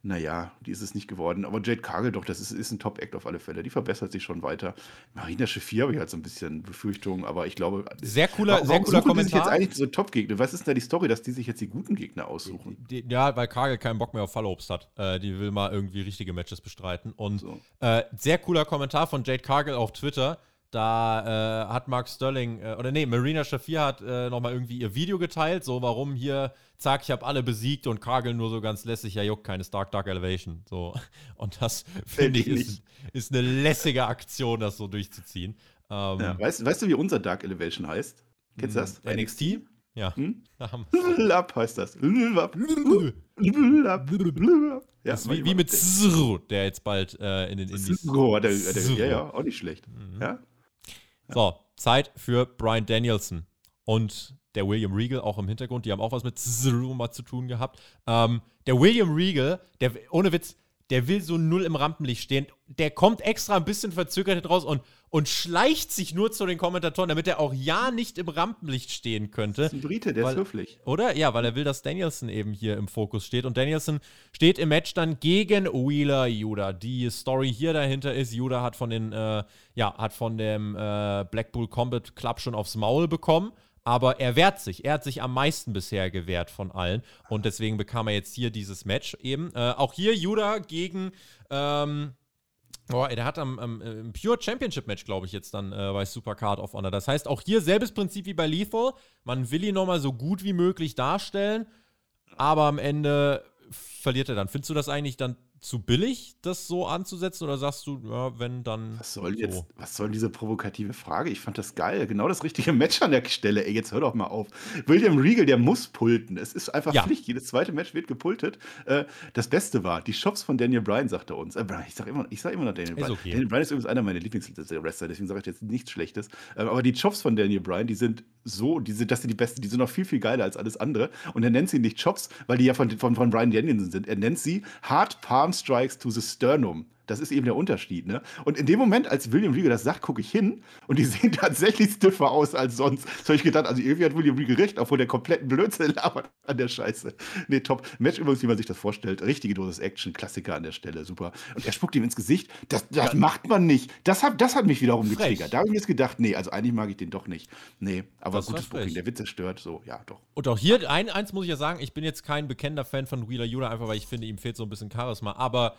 Naja, die ist es nicht geworden. Aber Jade Cargill doch, das ist, ist ein Top-Act auf alle Fälle. Die verbessert sich schon weiter. Marina Shafir habe ich halt so ein bisschen Befürchtungen, aber ich glaube. Sehr cooler, sehr cooler Kommentar. Die sich jetzt eigentlich so Top-Gegner. Was ist denn da die Story, dass die sich jetzt die guten Gegner aussuchen? Die, die, ja, weil Cargill keinen Bock mehr auf Fallobst hat. Äh, die will mal irgendwie richtige Matches bestreiten. Und so. äh, sehr cooler Kommentar von Jade Cargill auf Twitter. Da äh, hat Mark Sterling, äh, oder nee, Marina Shafir hat äh, nochmal irgendwie ihr Video geteilt, so warum hier, zack, ich habe alle besiegt und Cargill nur so ganz lässig, ja, juckt keine Stark Dark Elevation. So. Und das, finde ich, ist, ist, eine lässige Aktion, das so durchzuziehen. Ähm, ja, weißt, weißt, du, wie unser Dark Elevation heißt? Kennst du das? NXT? Ja. Hm? Lab heißt das. Ja, das ist wie, wie mit Zrr, der jetzt bald äh, in den Indies. Zrr, der, der, ja, ja, auch nicht schlecht. Mhm. Ja? So, Zeit für Brian Danielson und der William Regal auch im Hintergrund. Die haben auch was mit mal zu tun gehabt. Ähm, der William Regal, der ohne Witz, der will so null im Rampenlicht stehen. Der kommt extra ein bisschen verzögert raus und, und schleicht sich nur zu den Kommentatoren, damit er auch ja nicht im Rampenlicht stehen könnte. Das ist ein Brite, der weil, ist höflich. Oder? Ja, weil er will, dass Danielson eben hier im Fokus steht. Und Danielson steht im Match dann gegen Wheeler Judah. Die Story hier dahinter ist, Judah hat von den, äh, ja, hat von dem äh, Blackpool Combat Club schon aufs Maul bekommen aber er wehrt sich. Er hat sich am meisten bisher gewehrt von allen. Und deswegen bekam er jetzt hier dieses Match eben. Äh, auch hier Judah gegen. Ähm, Oh, der hat am, am, am Pure Championship Match, glaube ich, jetzt dann äh, bei Supercard of Honor. Das heißt, auch hier selbes Prinzip wie bei Lethal. Man will ihn nochmal so gut wie möglich darstellen, aber am Ende verliert er dann. Findest du das eigentlich dann zu billig, das so anzusetzen? Oder sagst du, ja, wenn dann. Was soll so. jetzt, was soll diese provokative Frage? Ich fand das geil. Genau das richtige Match an der Stelle. Ey, jetzt hör doch mal auf. William Regal, der muss pulten. Es ist einfach ja. Pflicht. Jedes zweite Match wird gepultet. Äh, das Beste war, die Shops von Daniel Bryan, sagt er uns. Äh, ich sag immer, ich sag immer noch Daniel Bryan. Okay. Daniel Bryan ist übrigens einer meiner Lieblingswrestler, deswegen sage ich jetzt nichts Schlechtes. Äh, aber die Chops von Daniel Bryan, die sind so, die sind, das sind die besten, die sind noch viel, viel geiler als alles andere. Und er nennt sie nicht Chops, weil die ja von, von, von Brian Danielson sind. Er nennt sie Hard Palm Strikes to the Sternum. Das ist eben der Unterschied. Ne? Und in dem Moment, als William Regal das sagt, gucke ich hin und die sehen tatsächlich stiffer aus als sonst. So habe ich gedacht, also irgendwie hat William Regal recht, obwohl der kompletten Blödsinn labert an der Scheiße. Nee, top. Match übrigens, wie man sich das vorstellt. Richtige Dosis Action, Klassiker an der Stelle, super. Und er spuckt ihm ins Gesicht. Das, das ja. macht man nicht. Das hat, das hat mich wiederum getriggert. Da habe ich mir jetzt gedacht, nee, also eigentlich mag ich den doch nicht. Nee, aber das gutes Booking, der Witz zerstört, so, ja, doch. Und auch hier, ein, eins muss ich ja sagen, ich bin jetzt kein bekennender Fan von Wheeler Yuta, einfach weil ich finde, ihm fehlt so ein bisschen Charisma. Aber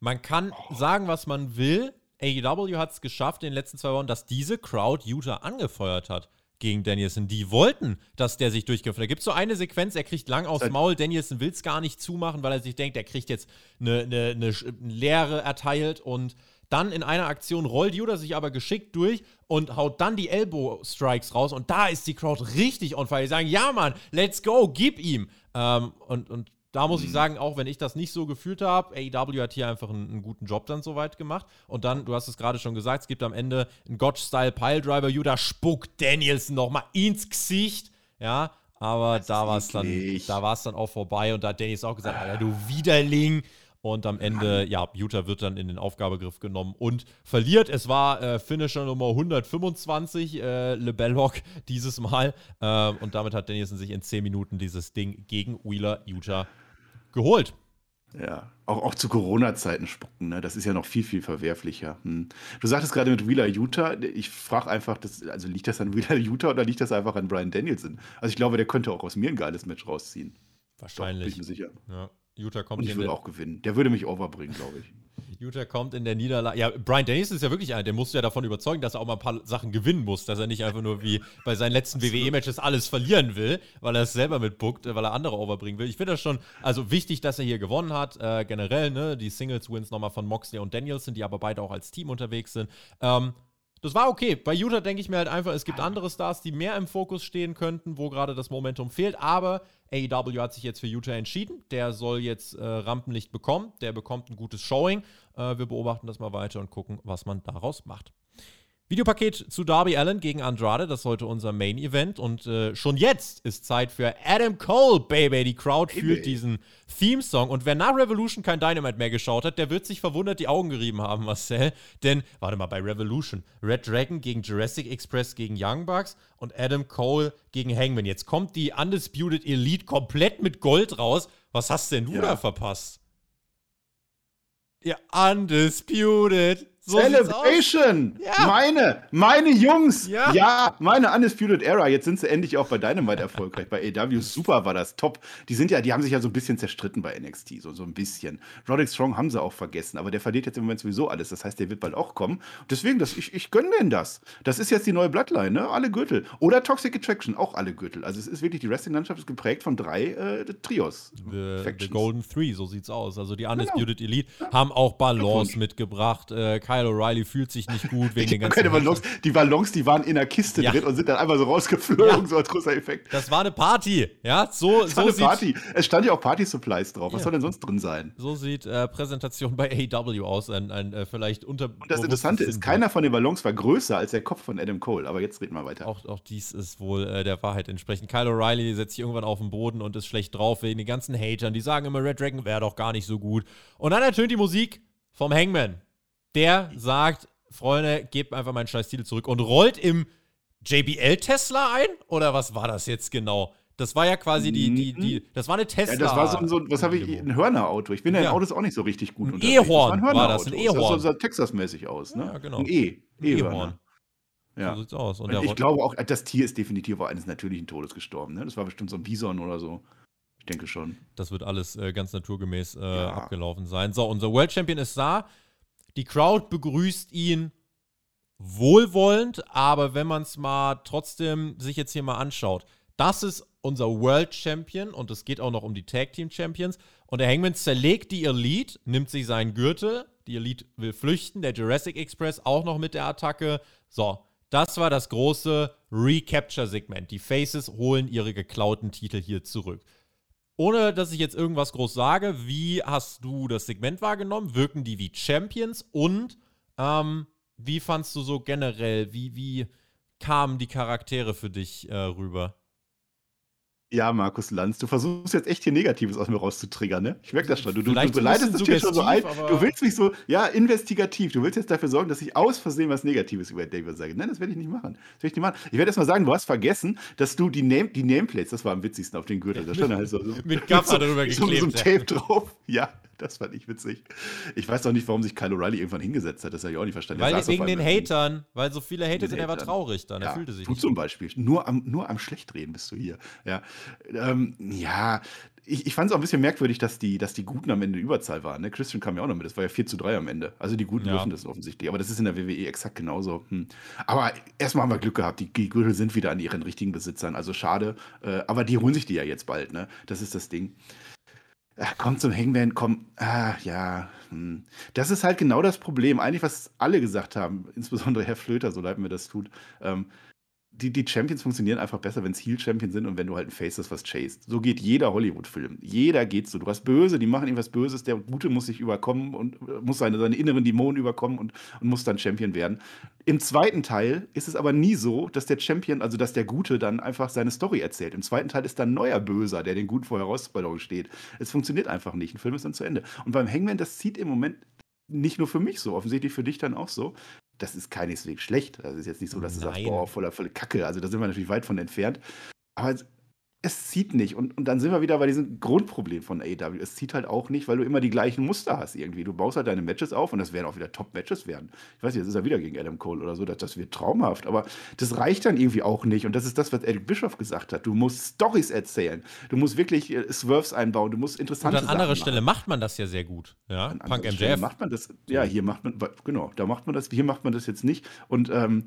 man kann sagen, was man will. AEW hat es geschafft in den letzten zwei Wochen, dass diese Crowd Utah angefeuert hat gegen Danielson. Die wollten, dass der sich durchkämpft. Da gibt es so eine Sequenz, er kriegt lang aufs Maul. Danielson will es gar nicht zumachen, weil er sich denkt, er kriegt jetzt eine, eine, eine Leere erteilt und dann in einer Aktion rollt Judah sich aber geschickt durch und haut dann die Elbow Strikes raus und da ist die Crowd richtig on fire. Die sagen, ja Mann, let's go, gib ihm. Ähm, und, und da muss ich mhm. sagen, auch wenn ich das nicht so gefühlt habe, AEW hat hier einfach einen, einen, guten Job dann soweit gemacht. Und dann, du hast es gerade schon gesagt, es gibt am Ende einen Gotch-Style Piledriver. Judah spuckt Danielson nochmal ins Gesicht. Ja, aber das da war es dann, da war es dann auch vorbei und da hat Dennis auch gesagt, Alter, du Widerling. Und am Ende, ja, Utah wird dann in den Aufgabegriff genommen und verliert. Es war äh, Finisher Nummer 125, äh, LeBelloc dieses Mal. Äh, und damit hat Danielson sich in 10 Minuten dieses Ding gegen Wheeler, Utah geholt. Ja, auch, auch zu Corona-Zeiten spucken, ne? Das ist ja noch viel, viel verwerflicher. Hm. Du sagtest gerade mit Wheeler Utah, ich frage einfach, das, also liegt das an Wheeler Utah oder liegt das einfach an Brian Danielson? Also ich glaube, der könnte auch aus mir ein geiles Match rausziehen. Wahrscheinlich. Doch, bin ich mir sicher. Ja. Utah kommt Und ich würde auch gewinnen. Der würde mich overbringen, glaube ich. Utah kommt in der Niederlage. Ja, Brian Dennis ist ja wirklich einer, der musst du ja davon überzeugen, dass er auch mal ein paar Sachen gewinnen muss, dass er nicht einfach nur wie bei seinen letzten WWE-Matches alles verlieren will, weil er es selber mitbuckt, weil er andere overbringen will. Ich finde das schon, also wichtig, dass er hier gewonnen hat. Äh, generell, ne, die Singles-Wins nochmal von Moxley und Danielson, die aber beide auch als Team unterwegs sind. Ähm, das war okay. Bei Utah denke ich mir halt einfach, es gibt andere Stars, die mehr im Fokus stehen könnten, wo gerade das Momentum fehlt. Aber AEW hat sich jetzt für Utah entschieden. Der soll jetzt äh, Rampenlicht bekommen. Der bekommt ein gutes Showing. Äh, wir beobachten das mal weiter und gucken, was man daraus macht. Videopaket zu Darby Allen gegen Andrade, das ist heute unser Main Event. Und äh, schon jetzt ist Zeit für Adam Cole, Baby. Die Crowd fühlt diesen Theme-Song. Und wer nach Revolution kein Dynamite mehr geschaut hat, der wird sich verwundert die Augen gerieben haben, Marcel. Denn, warte mal, bei Revolution, Red Dragon gegen Jurassic Express gegen Young Bucks und Adam Cole gegen Hangman. Jetzt kommt die Undisputed Elite komplett mit Gold raus. Was hast denn du ja. da verpasst? Ja, Undisputed. So Celebration! Ja. Meine, meine Jungs! Ja. ja. meine Undisputed Era. Jetzt sind sie endlich auch bei Dynamite erfolgreich. Bei AW super war das top. Die sind ja, die haben sich ja so ein bisschen zerstritten bei NXT, so, so ein bisschen. Roderick Strong haben sie auch vergessen, aber der verliert jetzt im Moment sowieso alles. Das heißt, der wird bald auch kommen. deswegen, das, ich, ich gönne denen das. Das ist jetzt die neue Bloodline, ne? Alle Gürtel. Oder Toxic Attraction, auch alle Gürtel. Also es ist wirklich, die Wrestling-Landschaft ist geprägt von drei äh, Trios. The, the, Golden Three, so sieht's aus. Also die Undisputed genau. Elite ja. haben auch Balance mitgebracht. Äh, Kyle O'Reilly fühlt sich nicht gut wegen den ganzen. Ballons, die Ballons, die waren in der Kiste ja. drin und sind dann einfach so rausgeflogen, ja. so als großer Effekt. Das war eine Party, ja? So, das so war eine Party. Es stand ja auch Party Supplies drauf. Was soll denn sonst drin sein? So sieht äh, Präsentation bei AEW aus. Ein, ein äh, vielleicht unter. Und das Interessante ist, keiner von den Ballons war größer als der Kopf von Adam Cole. Aber jetzt reden wir weiter. Auch, auch dies ist wohl äh, der Wahrheit entsprechend. Kyle O'Reilly setzt sich irgendwann auf den Boden und ist schlecht drauf wegen den ganzen Hatern. Die sagen immer, Red Dragon wäre doch gar nicht so gut. Und dann ertönt die Musik vom Hangman. Der sagt, Freunde, gebt einfach meinen scheiß Titel zurück und rollt im JBL-Tesla ein? Oder was war das jetzt genau? Das war ja quasi die, die, die, das war eine Tesla. Ja, das war so, so was habe ich, ein Hörnerauto. Ich bin ja in Autos auch nicht so richtig gut ein E-Horn war, war das, ein E-Horn. Das sah Texas-mäßig aus, ne? Ja, genau. Ein E. E-Horn. Ja. So sieht's aus. Und, und ich glaube auch, das Tier ist definitiv auch eines natürlichen Todes gestorben, ne? Das war bestimmt so ein Bison oder so. Ich denke schon. Das wird alles äh, ganz naturgemäß äh, ja. abgelaufen sein. So, unser World Champion ist da. Die Crowd begrüßt ihn wohlwollend, aber wenn man es mal trotzdem sich jetzt hier mal anschaut, das ist unser World Champion und es geht auch noch um die Tag Team Champions. Und der Hangman zerlegt die Elite, nimmt sich seinen Gürtel. Die Elite will flüchten, der Jurassic Express auch noch mit der Attacke. So, das war das große Recapture-Segment. Die Faces holen ihre geklauten Titel hier zurück. Ohne dass ich jetzt irgendwas groß sage, wie hast du das Segment wahrgenommen? Wirken die wie Champions? Und ähm, wie fandst du so generell, wie, wie kamen die Charaktere für dich äh, rüber? Ja, Markus Lanz, du versuchst jetzt echt hier Negatives aus mir rauszutriggern, ne? Ich merke das schon. Du, du, du beleidest es dir schon so ein. Du willst mich so, ja, investigativ. Du willst jetzt dafür sorgen, dass ich aus Versehen was Negatives über David sage. Nein, das werde ich nicht machen. Das werde ich nicht machen. Ich werde erst mal sagen, du hast vergessen, dass du die, Name, die Nameplates, das war am witzigsten auf den Gürtel. Da stand halt so, so mit Gaffer so, drüber geklebt. So, so ein Tape drauf. Ja, das fand ich witzig. Ich weiß auch nicht, warum sich Kyle O'Reilly irgendwann hingesetzt hat. Das habe ich auch nicht verstanden. Weil wegen den Hatern, weil so viele Hater sind, er war traurig dann. Ja, er fühlte sich. Du zum Beispiel. Nur am, nur am Schlechtreden bist du hier. Ja, ähm, ja ich, ich fand es auch ein bisschen merkwürdig, dass die, dass die Guten am Ende Überzahl waren. Ne? Christian kam ja auch noch mit. Das war ja 4 zu 3 am Ende. Also die Guten ja. dürfen das offensichtlich. Aber das ist in der WWE exakt genauso. Hm. Aber erstmal haben wir Glück gehabt. Die, die Gürtel sind wieder an ihren richtigen Besitzern. Also schade. Äh, aber die holen sich die ja jetzt bald. Ne? Das ist das Ding. Ach, komm zum Hangman, komm. Ah, ja. Hm. Das ist halt genau das Problem. Eigentlich, was alle gesagt haben, insbesondere Herr Flöter, so leid mir das tut. Ähm, die, die Champions funktionieren einfach besser, wenn es Heel-Champions sind und wenn du halt ein Face hast, was chased. So geht jeder Hollywood-Film. Jeder geht so. Du hast Böse, die machen irgendwas Böses, der Gute muss sich überkommen und äh, muss seine, seine inneren Dämonen überkommen und, und muss dann Champion werden. Im zweiten Teil ist es aber nie so, dass der Champion, also dass der Gute dann einfach seine Story erzählt. Im zweiten Teil ist dann neuer Böser, der den Guten vor Herausforderung steht. Es funktioniert einfach nicht. Ein Film ist dann zu Ende. Und beim Hangman, das zieht im Moment nicht nur für mich so, offensichtlich für dich dann auch so das ist keineswegs schlecht. Das ist jetzt nicht so, dass du sagst, boah, voller, voller Kacke. Also da sind wir natürlich weit von entfernt. Aber es zieht nicht. Und, und dann sind wir wieder bei diesem Grundproblem von AEW. Es zieht halt auch nicht, weil du immer die gleichen Muster hast irgendwie. Du baust halt deine Matches auf und das werden auch wieder Top-Matches werden. Ich weiß nicht, jetzt ist er wieder gegen Adam Cole oder so, das, das wird traumhaft. Aber das reicht dann irgendwie auch nicht. Und das ist das, was Eric Bischoff gesagt hat. Du musst Stories erzählen. Du musst wirklich äh, Swerves einbauen. Du musst interessante Und an anderer Stelle macht man das ja sehr gut. Ja, an Punk MJF. macht man das. Ja, hier macht man, genau, da macht man das. Hier macht man das jetzt nicht. Und ähm,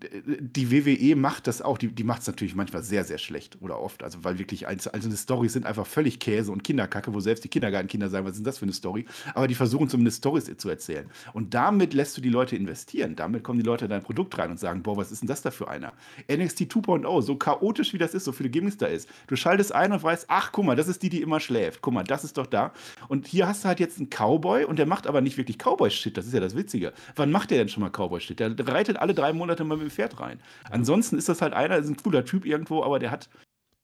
die WWE macht das auch, die, die macht es natürlich manchmal sehr, sehr schlecht oder oft. Also, weil wirklich einzelne Storys sind einfach völlig Käse und Kinderkacke, wo selbst die Kindergartenkinder sagen, was ist das für eine Story? Aber die versuchen zumindest Storys zu erzählen. Und damit lässt du die Leute investieren. Damit kommen die Leute in dein Produkt rein und sagen, boah, was ist denn das da für einer? NXT 2.0, so chaotisch wie das ist, so viele Gimmicks da ist. Du schaltest ein und weißt, ach, guck mal, das ist die, die immer schläft. Guck mal, das ist doch da. Und hier hast du halt jetzt einen Cowboy und der macht aber nicht wirklich Cowboy-Shit. Das ist ja das Witzige. Wann macht der denn schon mal Cowboy-Shit? Der reitet alle drei Monate mal mit dem Pferd rein. Ansonsten ist das halt einer, ist ein cooler Typ irgendwo, aber der hat.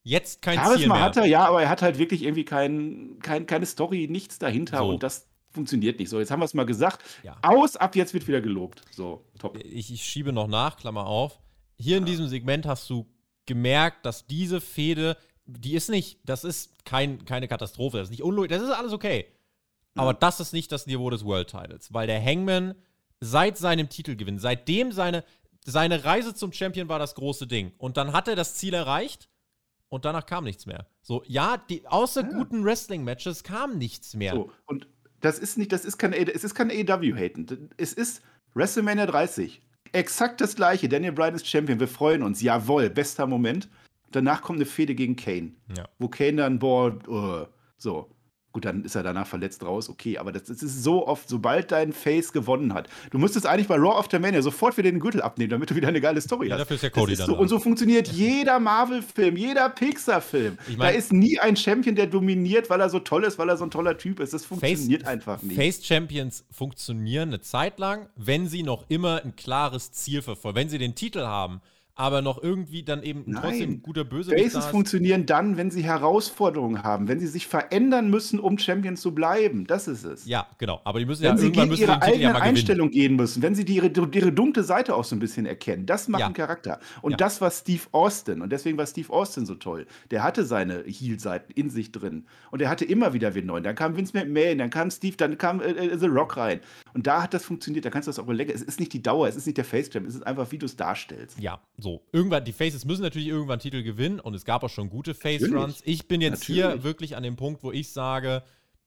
Jetzt kein Charisma Ziel mehr. hat er, ja, aber er hat halt wirklich irgendwie kein, kein, keine Story, nichts dahinter so. und das funktioniert nicht. So, jetzt haben wir es mal gesagt. Ja. Aus, ab jetzt wird wieder gelobt. So, top. Ich, ich schiebe noch nach, Klammer auf. Hier in diesem Segment hast du gemerkt, dass diese Fehde, die ist nicht, das ist kein, keine Katastrophe, das ist nicht unlogisch, das ist alles okay. Aber ja. das ist nicht das Niveau des World Titles, weil der Hangman seit seinem Titelgewinn, seitdem seine, seine Reise zum Champion war das große Ding. Und dann hat er das Ziel erreicht und danach kam nichts mehr. So, ja, die, außer ja. guten Wrestling-Matches kam nichts mehr. So, und das ist nicht, das ist kein, es ist kein AEW-Haten. Es ist WrestleMania 30. Exakt das gleiche. Daniel Bryan ist Champion. Wir freuen uns. Jawohl, bester Moment. Danach kommt eine Fehde gegen Kane. Ja. Wo Kane dann, boah, uh, so. Gut, dann ist er danach verletzt raus, okay, aber das, das, ist so oft, sobald dein Face gewonnen hat. Du müsstest eigentlich bei Raw of the Mania sofort wieder den Gürtel abnehmen, damit du wieder eine geile Story ja, hast. Dafür ist ja Cody ist so, und so funktioniert jeder Marvel-Film, jeder Pixar-Film. Ich mein, da ist nie ein Champion, der dominiert, weil er so toll ist, weil er so ein toller Typ ist. Das funktioniert Face, einfach nicht. Face-Champions funktionieren eine Zeit lang, wenn sie noch immer ein klares Ziel verfolgen. Wenn sie den Titel haben, aber noch irgendwie dann eben Nein. trotzdem ein guter Bösewicht Bases funktionieren dann, wenn sie Herausforderungen haben, wenn sie sich verändern müssen, um Champion zu bleiben. Das ist es. Ja, genau. Aber die müssen wenn ja sie irgendwann gegen ihre eigene ja Einstellung gehen müssen, wenn sie die, ihre, ihre dunkle Seite auch so ein bisschen erkennen. Das macht ja. einen Charakter. Und ja. das war Steve Austin. Und deswegen war Steve Austin so toll. Der hatte seine Heel-Seiten in sich drin. Und er hatte immer wieder wen neuen. Dann kam Vince McMahon, dann kam Steve, dann kam äh, äh, The Rock rein. Und da hat das funktioniert. Da kannst du das auch überlegen. Es ist nicht die Dauer, es ist nicht der Face-Champ, es ist einfach, wie du es darstellst. Ja, so. Irgendwann, die Faces müssen natürlich irgendwann Titel gewinnen und es gab auch schon gute Face-Runs. Ich bin jetzt natürlich. hier wirklich an dem Punkt, wo ich sage,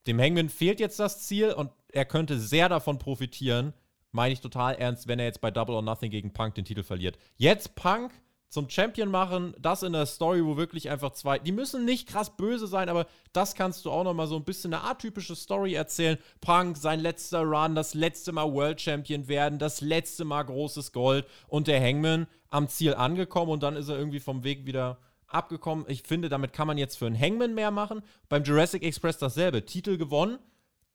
dem Hangman fehlt jetzt das Ziel und er könnte sehr davon profitieren, meine ich total ernst, wenn er jetzt bei Double or Nothing gegen Punk den Titel verliert. Jetzt Punk zum Champion machen, das in der Story, wo wirklich einfach zwei, die müssen nicht krass böse sein, aber das kannst du auch noch mal so ein bisschen eine atypische Story erzählen. Punk, sein letzter Run, das letzte Mal World Champion werden, das letzte Mal großes Gold und der Hangman am Ziel angekommen und dann ist er irgendwie vom Weg wieder abgekommen. Ich finde, damit kann man jetzt für einen Hangman mehr machen. Beim Jurassic Express dasselbe, Titel gewonnen,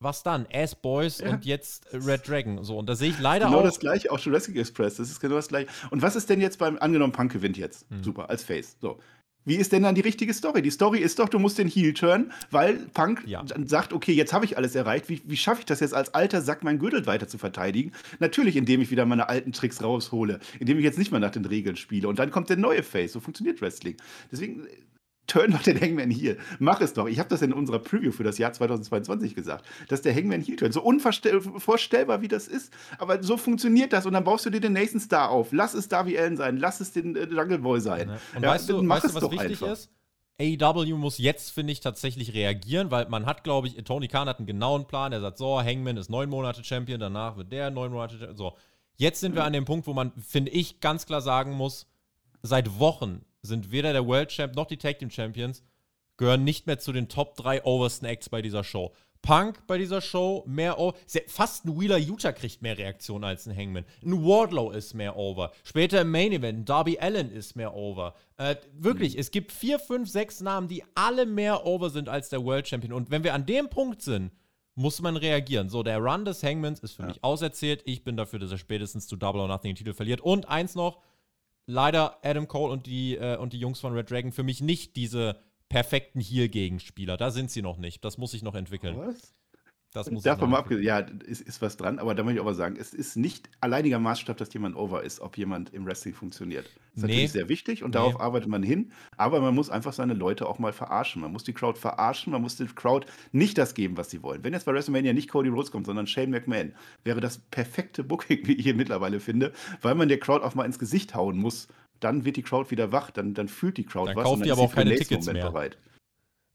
was dann? Ass Boys ja. und jetzt Red Dragon. So, und da sehe ich leider genau auch. Genau das gleiche, auch Jurassic Express. Das ist genau das gleiche. Und was ist denn jetzt beim, angenommen, Punk gewinnt jetzt. Hm. Super, als Face. So. Wie ist denn dann die richtige Story? Die Story ist doch, du musst den Heel turn, weil Punk ja. sagt, okay, jetzt habe ich alles erreicht. Wie, wie schaffe ich das jetzt als alter Sack, mein Gürtel weiter zu verteidigen? Natürlich, indem ich wieder meine alten Tricks raushole, indem ich jetzt nicht mehr nach den Regeln spiele. Und dann kommt der neue Face. So funktioniert Wrestling. Deswegen turn doch den Hangman hier. Mach es doch. Ich habe das in unserer Preview für das Jahr 2022 gesagt, dass der Hangman hier turnt. So unvorstellbar, wie das ist. Aber so funktioniert das. Und dann baust du dir den nächsten Star auf. Lass es Darby Allen sein. Lass es den äh, Jungle Boy sein. Ja. Und ja, weißt du, weißt du was wichtig einfach. ist? AEW muss jetzt, finde ich, tatsächlich reagieren, weil man hat, glaube ich, Tony Khan hat einen genauen Plan. Er sagt, so, Hangman ist neun Monate Champion, danach wird der neun Monate Champion. So, jetzt sind mhm. wir an dem Punkt, wo man, finde ich, ganz klar sagen muss, seit Wochen sind weder der World Champ noch die Tag Team Champions gehören nicht mehr zu den Top 3 obersten Acts bei dieser Show. Punk bei dieser Show mehr over. Fast ein Wheeler Utah kriegt mehr Reaktionen als ein Hangman. Ein Wardlow ist mehr over. Später im Main Event, Darby Allen ist mehr over. Äh, wirklich, mhm. es gibt vier, fünf, sechs Namen, die alle mehr over sind als der World Champion. Und wenn wir an dem Punkt sind, muss man reagieren. So, der Run des Hangmans ist für ja. mich auserzählt. Ich bin dafür, dass er spätestens zu Double or Nothing den Titel verliert. Und eins noch, leider Adam Cole und die, äh, und die Jungs von Red Dragon für mich nicht diese perfekten Heal-Gegenspieler. Da sind sie noch nicht. Das muss sich noch entwickeln. Was? Das muss Davon mal abgesehen, ja, ist, ist was dran, aber da möchte ich aber sagen, es ist nicht alleiniger Maßstab, dass jemand over ist, ob jemand im Wrestling funktioniert. Das ist nee. natürlich sehr wichtig und nee. darauf arbeitet man hin, aber man muss einfach seine Leute auch mal verarschen. Man muss die Crowd verarschen, man muss der Crowd nicht das geben, was sie wollen. Wenn jetzt bei WrestleMania nicht Cody Rhodes kommt, sondern Shane McMahon, wäre das perfekte Booking, wie ich hier mittlerweile finde, weil man der Crowd auch mal ins Gesicht hauen muss dann wird die Crowd wieder wach, dann, dann fühlt die Crowd dann was. Kauft und die aber auch keine Tickets mehr. Bereit.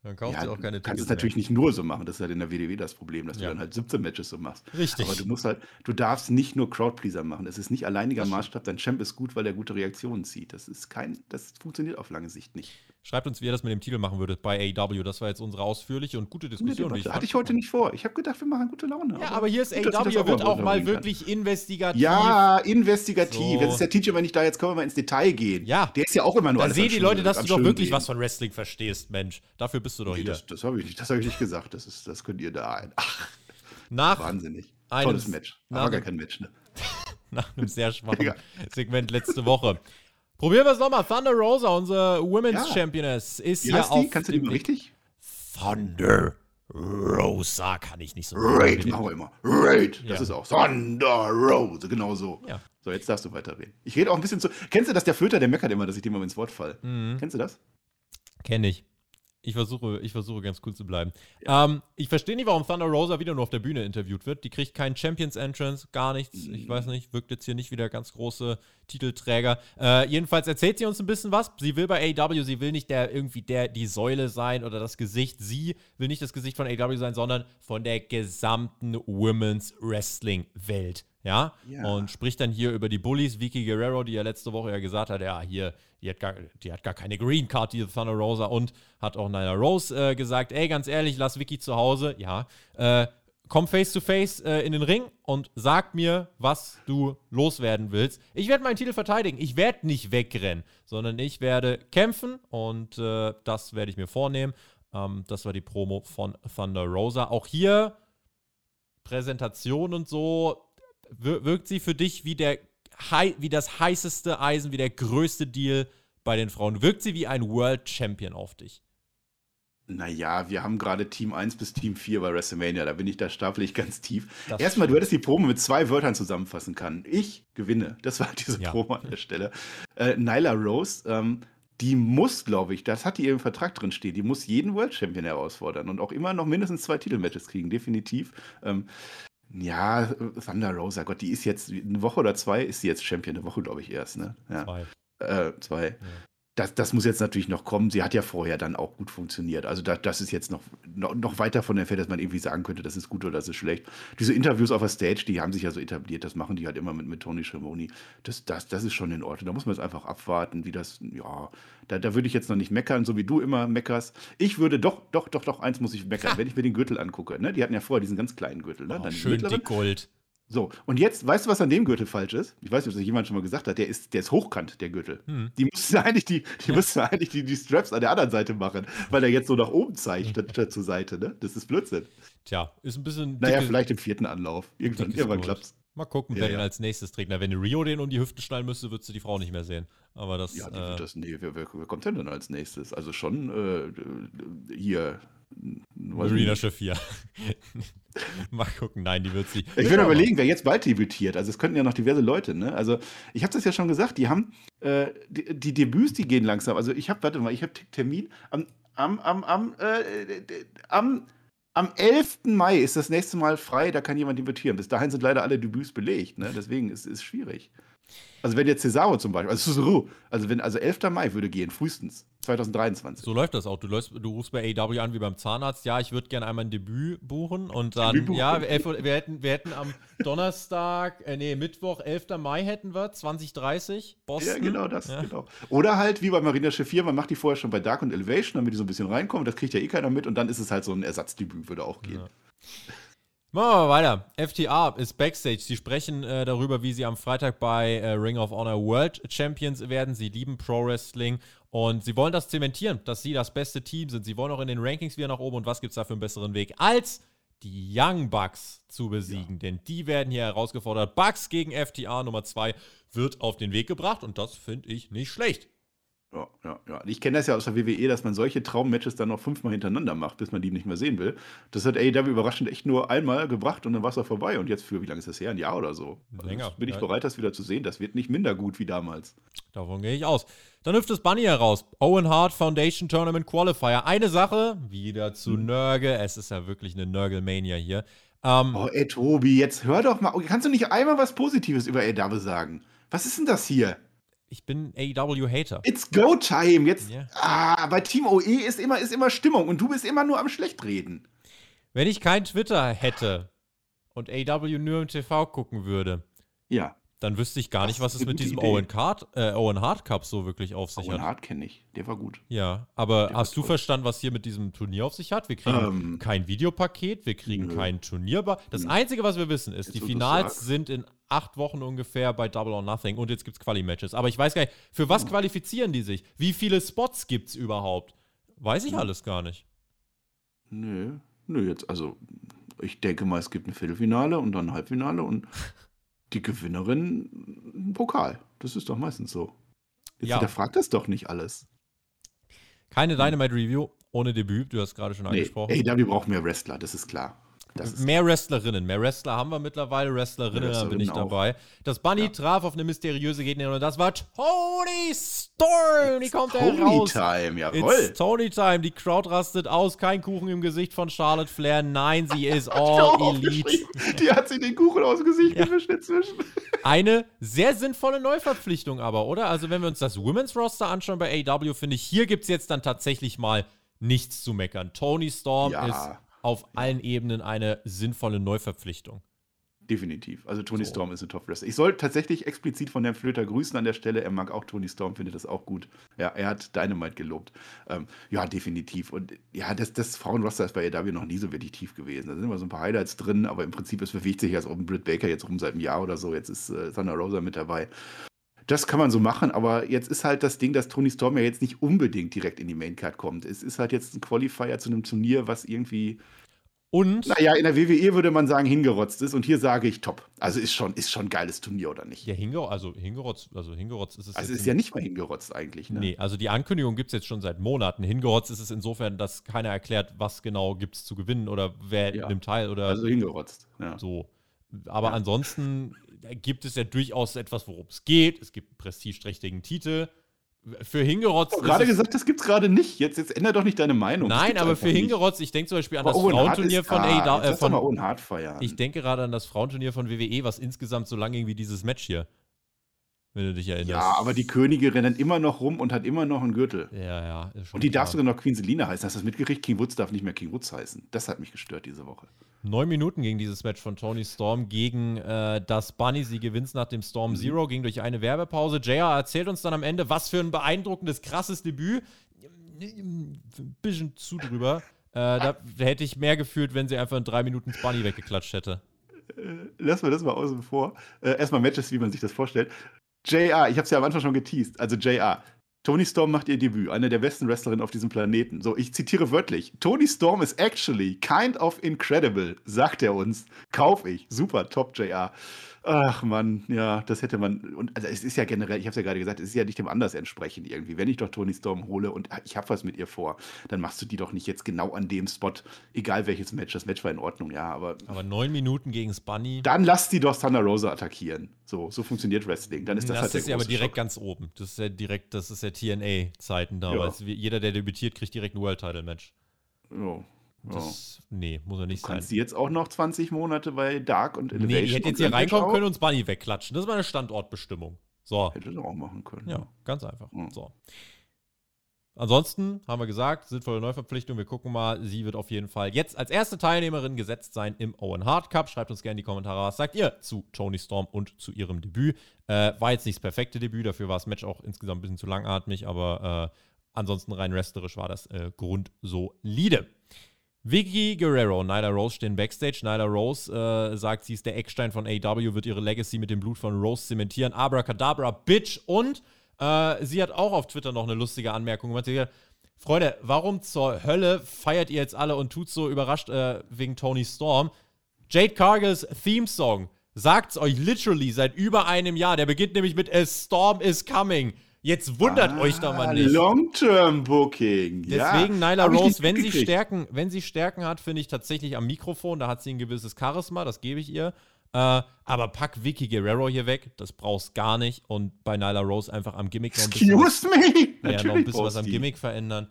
Dann kauft ja, sie auch keine Tickets. Du kannst es natürlich nicht nur so machen. Das ist halt in der WDW das Problem, dass ja. du dann halt 17 Matches so machst. Richtig. Aber du musst halt, du darfst nicht nur Crowdpleaser machen. Es ist nicht alleiniger Maßstab. Dein Champ ist gut, weil er gute Reaktionen zieht. Das ist kein, das funktioniert auf lange Sicht nicht. Schreibt uns, wie ihr das mit dem Titel machen würdet bei AEW. Das war jetzt unsere ausführliche und gute Diskussion. Nee, hatte ich heute nicht vor. Ich habe gedacht, wir machen gute Laune. Ja, aber hier ist gut, AEW, wird auch mal wirklich kann. investigativ. Ja, investigativ. So. Jetzt ist der Teacher, wenn ich da jetzt können wir mal ins Detail gehen. Ja. Der ist ja auch immer nur Da sehen die Leute, dass du doch wirklich gehen. was von Wrestling verstehst, Mensch. Dafür bist du doch nee, hier. Das, das habe ich, nicht, hab ich nicht gesagt. Das, ist, das könnt ihr da ein. Ach, nach wahnsinnig. Tolles Match. Aber gar kein Match, ne? nach einem sehr schwachen Segment letzte Woche. Probieren wir es nochmal. Thunder Rosa, unsere Women's ja. Championess, ist Wie ja auf. Die? Kannst du die mal richtig? Thunder Rosa kann ich nicht so Raid machen wir immer. Raid. Das ja. ist auch Thunder Rosa. Genau so. Ja. So, jetzt darfst du weiterreden. Ich rede auch ein bisschen zu. Kennst du das? Der Flöter, der meckert immer, dass ich dem mal ins Wort falle. Mhm. Kennst du das? Kenn ich. Ich versuche, ich versuche ganz cool zu bleiben. Ja. Ähm, ich verstehe nicht, warum Thunder Rosa wieder nur auf der Bühne interviewt wird. Die kriegt keinen Champions Entrance, gar nichts. Ich weiß nicht, wirkt jetzt hier nicht wieder ganz große Titelträger. Äh, jedenfalls erzählt sie uns ein bisschen was. Sie will bei AW, sie will nicht der irgendwie der die Säule sein oder das Gesicht. Sie will nicht das Gesicht von AW sein, sondern von der gesamten Women's Wrestling Welt. Ja? ja? Und spricht dann hier über die Bullies, Vicky Guerrero, die ja letzte Woche ja gesagt hat, ja, hier, die hat gar, die hat gar keine Green Card, die Thunder Rosa, und hat auch Nyla Rose äh, gesagt, ey, ganz ehrlich, lass Vicky zu Hause, ja, äh, komm face to face äh, in den Ring und sag mir, was du loswerden willst. Ich werde meinen Titel verteidigen. Ich werde nicht wegrennen, sondern ich werde kämpfen und äh, das werde ich mir vornehmen. Ähm, das war die Promo von Thunder Rosa. Auch hier Präsentation und so wirkt sie für dich wie, der, wie das heißeste Eisen, wie der größte Deal bei den Frauen? Wirkt sie wie ein World Champion auf dich? Naja, wir haben gerade Team 1 bis Team 4 bei WrestleMania, da bin ich, da stapel ich ganz tief. Das Erstmal, du hättest die Promo mit zwei Wörtern zusammenfassen können. Ich gewinne. Das war diese ja. Promo an der Stelle. Äh, Nyla Rose, ähm, die muss, glaube ich, das hat die im Vertrag drin stehen, die muss jeden World Champion herausfordern und auch immer noch mindestens zwei Titelmatches kriegen, definitiv. Ähm, ja, Thunder Rosa, Gott, die ist jetzt eine Woche oder zwei, ist sie jetzt Champion, eine Woche, glaube ich, erst, ne? Ja. Zwei. Äh, zwei. Ja das, das muss jetzt natürlich noch kommen. Sie hat ja vorher dann auch gut funktioniert. Also da, das ist jetzt noch, noch, noch weit davon entfernt, dass man irgendwie sagen könnte, das ist gut oder das ist schlecht. Diese Interviews auf der Stage, die haben sich ja so etabliert, das machen die halt immer mit, mit Tony Schiavone. Das, das, das ist schon in Ordnung. Da muss man jetzt einfach abwarten, wie das, ja, da, da würde ich jetzt noch nicht meckern, so wie du immer meckerst. Ich würde doch, doch, doch, doch, eins muss ich meckern, wenn ich mir den Gürtel angucke. Ne? Die hatten ja vorher diesen ganz kleinen Gürtel. Ne? Oh, schön dick Gold. So, und jetzt, weißt du, was an dem Gürtel falsch ist? Ich weiß nicht, ob das jemand schon mal gesagt hat. Der ist, der ist hochkant, der Gürtel. Hm. Die müssten eigentlich, die, die, müssten eigentlich die, die Straps an der anderen Seite machen, weil er jetzt so nach oben zeigt, statt, statt zur Seite. Ne? Das ist Blödsinn. Tja, ist ein bisschen. Naja, vielleicht im vierten Anlauf. Irgendwann, irgendwann klappt's. Mal gucken, wer ja, den als nächstes trägt. Na, wenn Rio den um die Hüfte schnallen müsste, würdest du die Frau nicht mehr sehen. Aber das. Ja, äh, das, nee, wer, wer, wer, kommt denn dann als nächstes? Also schon äh, hier Marina Shafir. Mal gucken, nein, die wird sie. Ich würde überlegen, wer jetzt bald debütiert. Also es könnten ja noch diverse Leute, ne? Also ich habe das ja schon gesagt, die haben äh, die, die, Debüts, die gehen langsam. Also ich habe, warte mal, ich habe Termin am, am, am, am, äh, am, am 11. Mai ist das nächste Mal frei, da kann jemand debütieren. Bis dahin sind leider alle Debüts belegt, ne? Deswegen ist es schwierig. Also wenn jetzt Cesaro zum Beispiel, also Cesaro, also wenn, also 11. Mai würde gehen, frühestens. 2023. So läuft das auch. Du, läufst, du rufst bei AW an wie beim Zahnarzt. Ja, ich würde gerne einmal ein Debüt buchen. Und dann, ja, wir, wir, hätten, wir hätten am Donnerstag, äh, nee, Mittwoch, 11. Mai hätten wir, 2030, Boston. Ja, genau das, ja. genau. Oder halt wie bei Marina Schiffier, man macht die vorher schon bei Dark und Elevation, damit die so ein bisschen reinkommen. Das kriegt ja eh keiner mit. Und dann ist es halt so ein Ersatzdebüt, würde auch gehen. Ja. Machen wir mal weiter. FTA ist Backstage. Sie sprechen äh, darüber, wie sie am Freitag bei äh, Ring of Honor World Champions werden. Sie lieben Pro Wrestling und sie wollen das zementieren, dass sie das beste Team sind. Sie wollen auch in den Rankings wieder nach oben. Und was gibt es da für einen besseren Weg, als die Young Bucks zu besiegen? Ja. Denn die werden hier herausgefordert. Bucks gegen FTA Nummer 2 wird auf den Weg gebracht und das finde ich nicht schlecht. Ja, ja, ja. Ich kenne das ja aus der WWE, dass man solche Traummatches dann noch fünfmal hintereinander macht, bis man die nicht mehr sehen will. Das hat AEW überraschend echt nur einmal gebracht und dann war es auch vorbei. Und jetzt für, wie lange ist das her? Ein Jahr oder so. Also Länger. bin ich bereit, das wieder zu sehen. Das wird nicht minder gut wie damals. Davon gehe ich aus. Dann hüpft es Bunny heraus. Owen Hart Foundation Tournament Qualifier. Eine Sache, wieder zu hm. Nörgel. Es ist ja wirklich eine Nörgelmania hier. Ähm, oh, ey, Tobi, jetzt hör doch mal. Kannst du nicht einmal was Positives über AEW sagen? Was ist denn das hier? Ich bin AEW-Hater. It's go time. Jetzt, yeah. ah, bei Team OE ist immer, ist immer Stimmung und du bist immer nur am Schlechtreden. Wenn ich kein Twitter hätte und AEW nur im TV gucken würde, ja dann wüsste ich gar nicht, was es mit diesem Owen, Card, äh, Owen Hart Cup so wirklich auf sich Owen hat. Owen Hart kenne ich, der war gut. Ja, aber der hast du toll. verstanden, was hier mit diesem Turnier auf sich hat? Wir kriegen ähm, kein Videopaket, wir kriegen nö. kein Turnierbar. Das nö. Einzige, was wir wissen, ist, jetzt die Finals sind in acht Wochen ungefähr bei Double or Nothing und jetzt gibt es Quali-Matches. Aber ich weiß gar nicht, für was qualifizieren die sich? Wie viele Spots gibt es überhaupt? Weiß ich alles gar nicht. Nö, nö, jetzt, also ich denke mal, es gibt ein Viertelfinale und dann ein Halbfinale und die Gewinnerin einen Pokal. Das ist doch meistens so. Jetzt ja. fragt das doch nicht alles. Keine Dynamite Review ohne Debüt, du hast gerade schon nee. angesprochen. Ey, wir brauchen mehr Wrestler, das ist klar mehr Wrestlerinnen. Mehr Wrestler haben wir mittlerweile. Wrestlerinnen, da bin ich dabei. Das Bunny ja. traf auf eine mysteriöse Gegnerin und das war Tony Storm. Die kommt Tony raus. Time, jawohl. It's Tony Time. Die Crowd rastet aus. Kein Kuchen im Gesicht von Charlotte Flair. Nein, sie ist all elite. Die hat sich den Kuchen aus dem Gesicht ja. gewischt inzwischen. Eine sehr sinnvolle Neuverpflichtung aber, oder? Also wenn wir uns das Women's Roster anschauen bei AW, finde ich, hier gibt es jetzt dann tatsächlich mal nichts zu meckern. Tony Storm ja. ist auf allen Ebenen eine sinnvolle Neuverpflichtung. Definitiv. Also Tony so. Storm ist ein Top-Wrestler. Ich soll tatsächlich explizit von Herrn Flöter grüßen an der Stelle. Er mag auch Tony Storm, findet das auch gut. Ja, er hat Dynamite gelobt. Ähm, ja, definitiv. Und ja, das, das Frauenroster ist bei AW noch nie so wirklich tief gewesen. Da sind immer so ein paar Highlights drin, aber im Prinzip, es bewegt sich auch ein Britt Baker jetzt rum seit einem Jahr oder so. Jetzt ist äh, Thunder Rosa mit dabei. Das kann man so machen, aber jetzt ist halt das Ding, dass Tony Storm ja jetzt nicht unbedingt direkt in die Maincard kommt. Es ist halt jetzt ein Qualifier zu einem Turnier, was irgendwie und. Naja, in der WWE würde man sagen, hingerotzt ist. Und hier sage ich top. Also ist schon, ist schon ein geiles Turnier, oder nicht? Ja, hingerotzt, also hingerotzt, also hingerotzt ist es. Also ist ja nicht mal hingerotzt eigentlich, ne? Nee, also die Ankündigung gibt es jetzt schon seit Monaten. Hingerotzt ist es insofern, dass keiner erklärt, was genau gibt es zu gewinnen oder wer ja. nimmt teil oder. Also hingerotzt, ja. So. Aber ja. ansonsten gibt es ja durchaus etwas, worum es geht. Es gibt einen prestigeträchtigen Titel für Hingerotz. Ich gerade gesagt, das gibt's gerade nicht. Jetzt, jetzt ändert doch nicht deine Meinung. Nein, aber für Hingerotz, ich denke zum Beispiel an das Owen Frauenturnier von AEW. Äh, von. Ich denke gerade an das Frauenturnier von WWE, was insgesamt so lang ging wie dieses Match hier. Wenn du dich erinnerst. Ja, aber die Könige rennen immer noch rum und hat immer noch einen Gürtel. Ja, ja. und die klar. darf sogar noch Queen Selina heißen. Hast du das mitgekriegt? King Woods darf nicht mehr King Woods heißen. Das hat mich gestört diese Woche. Neun Minuten ging dieses Match von Tony Storm gegen äh, das Bunny. Sie gewinnt nach dem Storm mhm. Zero, ging durch eine Werbepause. JR erzählt uns dann am Ende, was für ein beeindruckendes, krasses Debüt. Ein bisschen zu drüber. Äh, da hätte ich mehr gefühlt, wenn sie einfach in drei Minuten das Bunny weggeklatscht hätte. Äh, lassen wir das mal außen vor. Äh, erstmal Matches, wie man sich das vorstellt. JR, ich habe es ja am Anfang schon geteased. Also JR, Tony Storm macht ihr Debüt, eine der besten Wrestlerinnen auf diesem Planeten. So, ich zitiere wörtlich. Tony Storm is actually kind of incredible, sagt er uns. Kauf ich. Super, top, JR. Ach man, ja, das hätte man. Und also es ist ja generell, ich habe es ja gerade gesagt, es ist ja nicht dem anders entsprechend irgendwie. Wenn ich doch Tony Storm hole und ich habe was mit ihr vor, dann machst du die doch nicht jetzt genau an dem Spot, egal welches Match. Das Match war in Ordnung, ja, aber. Aber neun Minuten gegen Bunny. Dann lass die doch Thunder Rosa attackieren. So, so funktioniert Wrestling. Dann ist das, das halt ist ja aber direkt Schock. ganz oben. Das ist ja direkt, das ist ja TNA-Zeiten damals. Ja. Jeder, der debütiert, kriegt direkt ein World Title Match. Ja. Das, nee, muss er nicht du kannst sein. die jetzt auch noch 20 Monate bei Dark und Elevation Nee, die hätte jetzt hier reinkommen können und uns Bunny wegklatschen. Das ist meine Standortbestimmung. So. Hätte sie auch machen können. Ja, ganz einfach. Ja. So. Ansonsten haben wir gesagt, sinnvolle Neuverpflichtung. Wir gucken mal. Sie wird auf jeden Fall jetzt als erste Teilnehmerin gesetzt sein im Owen Hart Cup. Schreibt uns gerne in die Kommentare, was sagt ihr zu Tony Storm und zu ihrem Debüt. Äh, war jetzt nicht das perfekte Debüt, dafür war das Match auch insgesamt ein bisschen zu langatmig, aber äh, ansonsten rein wrestlerisch war das äh, grundsolide. Vicky Guerrero und Nyla Rose stehen backstage. Nyla Rose äh, sagt, sie ist der Eckstein von AW, wird ihre Legacy mit dem Blut von Rose zementieren. Abracadabra, Bitch. Und äh, sie hat auch auf Twitter noch eine lustige Anmerkung gemacht. Sie hat Freunde, warum zur Hölle feiert ihr jetzt alle und tut so überrascht äh, wegen Tony Storm? Jade Cargills Theme-Song sagt's euch literally seit über einem Jahr. Der beginnt nämlich mit A Storm is Coming. Jetzt wundert ah, euch doch mal nicht. Long-Term Booking. Deswegen ja, Nyla Rose, wenn sie Stärken, wenn sie Stärken hat, finde ich tatsächlich am Mikrofon, da hat sie ein gewisses Charisma, das gebe ich ihr. Äh, aber pack Vicky Guerrero hier weg, das brauchst gar nicht. Und bei Nyla Rose einfach am Gimmick noch ein bisschen. Excuse me? Ja, noch ein bisschen was am Gimmick verändern.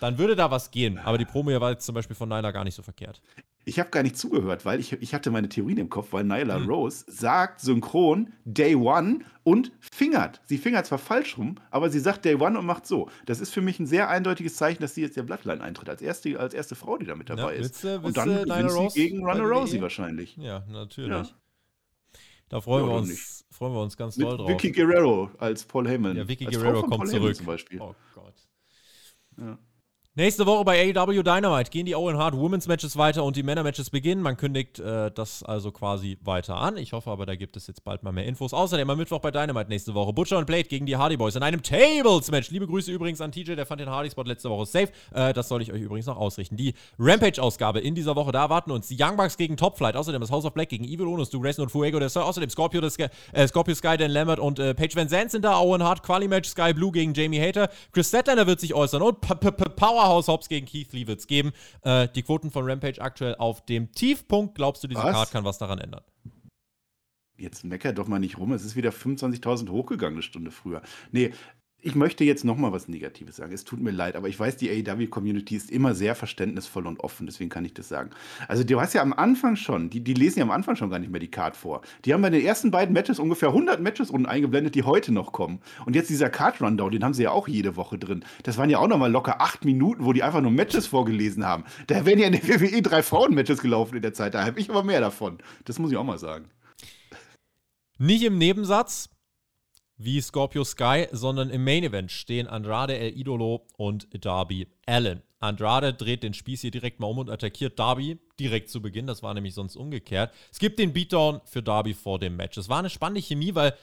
Dann würde da was gehen. Aber die Promo hier war jetzt zum Beispiel von Nyla gar nicht so verkehrt. Ich habe gar nicht zugehört, weil ich, ich hatte meine Theorien im Kopf, weil Nyla mhm. Rose sagt synchron Day One und fingert. Sie fingert zwar falsch rum, aber sie sagt Day One und macht so. Das ist für mich ein sehr eindeutiges Zeichen, dass sie jetzt der Bloodline eintritt, als erste, als erste Frau, die da mit dabei ja, ist. Witze, und dann Nyla Rose gegen Runner Rousey wahrscheinlich. Ja, natürlich. Ja. Da freuen, ja, wir uns, freuen wir uns ganz doll drauf. Vicky Guerrero als Paul Heyman. Ja, Vicky Guerrero kommt Paul zurück. Zum Beispiel. Oh Gott. Ja. Nächste Woche bei AEW Dynamite gehen die Owen Hart Women's Matches weiter und die Männer Matches beginnen. Man kündigt äh, das also quasi weiter an. Ich hoffe aber, da gibt es jetzt bald mal mehr Infos. Außerdem am Mittwoch bei Dynamite nächste Woche Butcher und Blade gegen die Hardy Boys in einem Tables Match. Liebe Grüße übrigens an TJ, der fand den Hardy Spot letzte Woche safe. Äh, das soll ich euch übrigens noch ausrichten. Die Rampage Ausgabe in dieser Woche, da erwarten uns die Young Bucks gegen Top Flight. Außerdem das House of Black gegen Evil Uno, Stu Grayson und Fuego der Sir. Außerdem Scorpio, Sky, äh, Scorpio Sky, Dan Lambert und äh, Paige Van Zandt sind da. Owen Hart Quali Match Sky Blue gegen Jamie Hater. Chris Statlander wird sich äußern und P -P -P Powerhouse Hobbs gegen Keith Lee wird es geben. Äh, die Quoten von Rampage aktuell auf dem Tiefpunkt. Glaubst du, diese was? Card kann was daran ändern? Jetzt mecker doch mal nicht rum. Es ist wieder 25.000 hochgegangen, eine Stunde früher. Nee, ich möchte jetzt noch mal was Negatives sagen. Es tut mir leid, aber ich weiß, die AEW-Community ist immer sehr verständnisvoll und offen, deswegen kann ich das sagen. Also du hast ja am Anfang schon, die, die lesen ja am Anfang schon gar nicht mehr die Card vor. Die haben bei den ersten beiden Matches ungefähr 100 Matches unten eingeblendet, die heute noch kommen. Und jetzt dieser Card-Rundown, den haben sie ja auch jede Woche drin. Das waren ja auch noch mal locker acht Minuten, wo die einfach nur Matches vorgelesen haben. Da wären ja in der WWE drei Frauen-Matches gelaufen in der Zeit. Da habe ich aber mehr davon. Das muss ich auch mal sagen. Nicht im Nebensatz, wie Scorpio Sky, sondern im Main Event stehen Andrade El Idolo und Darby Allen. Andrade dreht den Spieß hier direkt mal um und attackiert Darby direkt zu Beginn. Das war nämlich sonst umgekehrt. Es gibt den Beatdown für Darby vor dem Match. Es war eine spannende Chemie, weil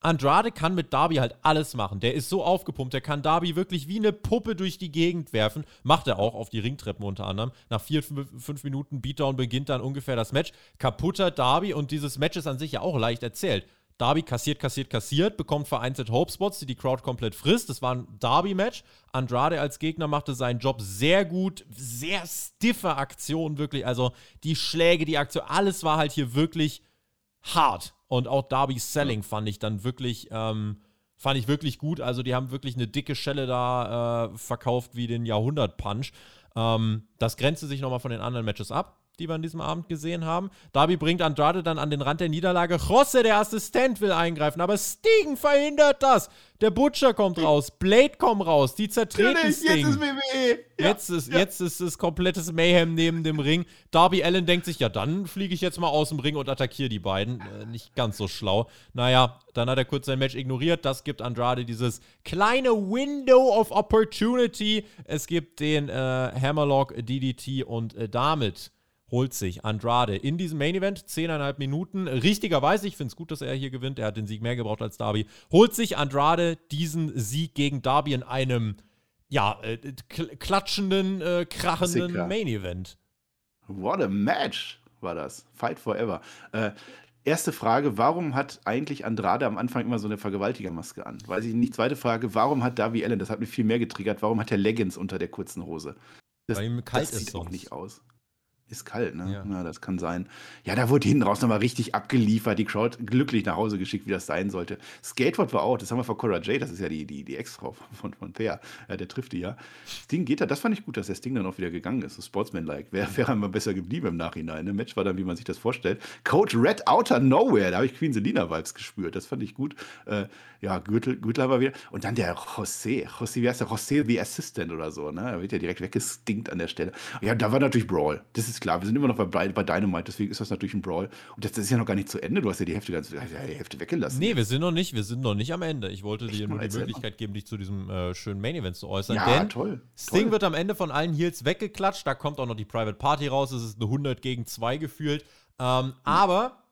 Andrade kann mit Darby halt alles machen. Der ist so aufgepumpt, der kann Darby wirklich wie eine Puppe durch die Gegend werfen. Macht er auch auf die Ringtreppen unter anderem. Nach vier, fünf Minuten Beatdown beginnt dann ungefähr das Match. Kaputter Darby und dieses Match ist an sich ja auch leicht erzählt. Darby kassiert, kassiert, kassiert, bekommt vereinzelt Hope-Spots, die die Crowd komplett frisst. Das war ein Darby-Match. Andrade als Gegner machte seinen Job sehr gut. Sehr stiffe Aktion, wirklich. Also die Schläge, die Aktion, alles war halt hier wirklich hart. Und auch Darby's Selling fand ich dann wirklich, ähm, fand ich wirklich gut. Also die haben wirklich eine dicke Schelle da äh, verkauft wie den Jahrhundert-Punch. Ähm, das grenzte sich nochmal von den anderen Matches ab die wir an diesem Abend gesehen haben. Darby bringt Andrade dann an den Rand der Niederlage. Josse, der Assistent, will eingreifen, aber Sting verhindert das. Der Butcher kommt raus, Blade kommt raus, die zertreten Sting. Jetzt ist WWE. Ja, jetzt, ist, ja. jetzt ist es komplettes Mayhem neben dem Ring. Darby Allen denkt sich, ja, dann fliege ich jetzt mal aus dem Ring und attackiere die beiden. Äh, nicht ganz so schlau. Naja, dann hat er kurz sein Match ignoriert. Das gibt Andrade dieses kleine Window of Opportunity. Es gibt den äh, Hammerlock, DDT und äh, damit holt sich Andrade in diesem Main Event 10,5 Minuten. Richtigerweise, ich finde es gut, dass er hier gewinnt. Er hat den Sieg mehr gebraucht als Darby. Holt sich Andrade diesen Sieg gegen Darby in einem, ja, äh, klatschenden, äh, krachenden Sicker. Main Event. What a match war das. Fight forever. Äh, erste Frage, warum hat eigentlich Andrade am Anfang immer so eine Vergewaltigermaske an? Weiß ich nicht. Zweite Frage, warum hat Darby Allen, das hat mich viel mehr getriggert, warum hat er Leggings unter der kurzen Hose? Das, Weil ihm kalt das ist sieht sonst. auch nicht aus. Ist kalt, ne? Ja. ja. das kann sein. Ja, da wurde hinten raus nochmal richtig abgeliefert, die Crowd glücklich nach Hause geschickt, wie das sein sollte. Skateboard war auch, das haben wir von Cora J, das ist ja die, die, die Ex-Frau von, von Thea. Ja, der trifft die ja. Sting geht da, das fand ich gut, dass der Sting dann auch wieder gegangen ist, so Sportsman-like. Wäre wär einmal besser geblieben im Nachhinein. Ne? Match war dann, wie man sich das vorstellt. Coach Red Outer Nowhere, da habe ich Queen Selina-Vibes gespürt, das fand ich gut. Äh, ja, Gürtel, Gürtel war wieder. Und dann der José, José, wie heißt der? José the Assistant oder so, ne? Da wird ja direkt weggestinkt an der Stelle. Ja, da war natürlich Brawl. Das ist ist klar. Wir sind immer noch bei, bei Dynamite, deswegen ist das natürlich ein Brawl. Und das, das ist ja noch gar nicht zu Ende. Du hast ja die Hälfte, ganz, die Hälfte weggelassen. Nee, wir sind noch nicht, wir sind noch nicht am Ende. Ich wollte dir nur die Möglichkeit geben, dich zu diesem äh, schönen Main Event zu äußern. Ja, denn toll. Sting toll. wird am Ende von allen Heels weggeklatscht. Da kommt auch noch die Private Party raus. Es ist eine 100 gegen 2 gefühlt. Ähm, mhm. Aber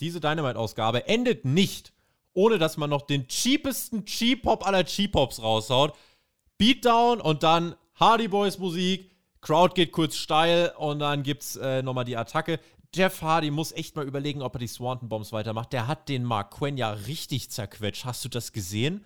diese Dynamite-Ausgabe endet nicht, ohne dass man noch den cheapesten Cheap-Hop aller Cheap-Hops raushaut. Beatdown und dann Hardy Boys Musik. Crowd geht kurz steil und dann gibt's äh, nochmal die Attacke. Jeff Hardy muss echt mal überlegen, ob er die Swanton Bombs weitermacht. Der hat den Mark Quinn ja richtig zerquetscht. Hast du das gesehen?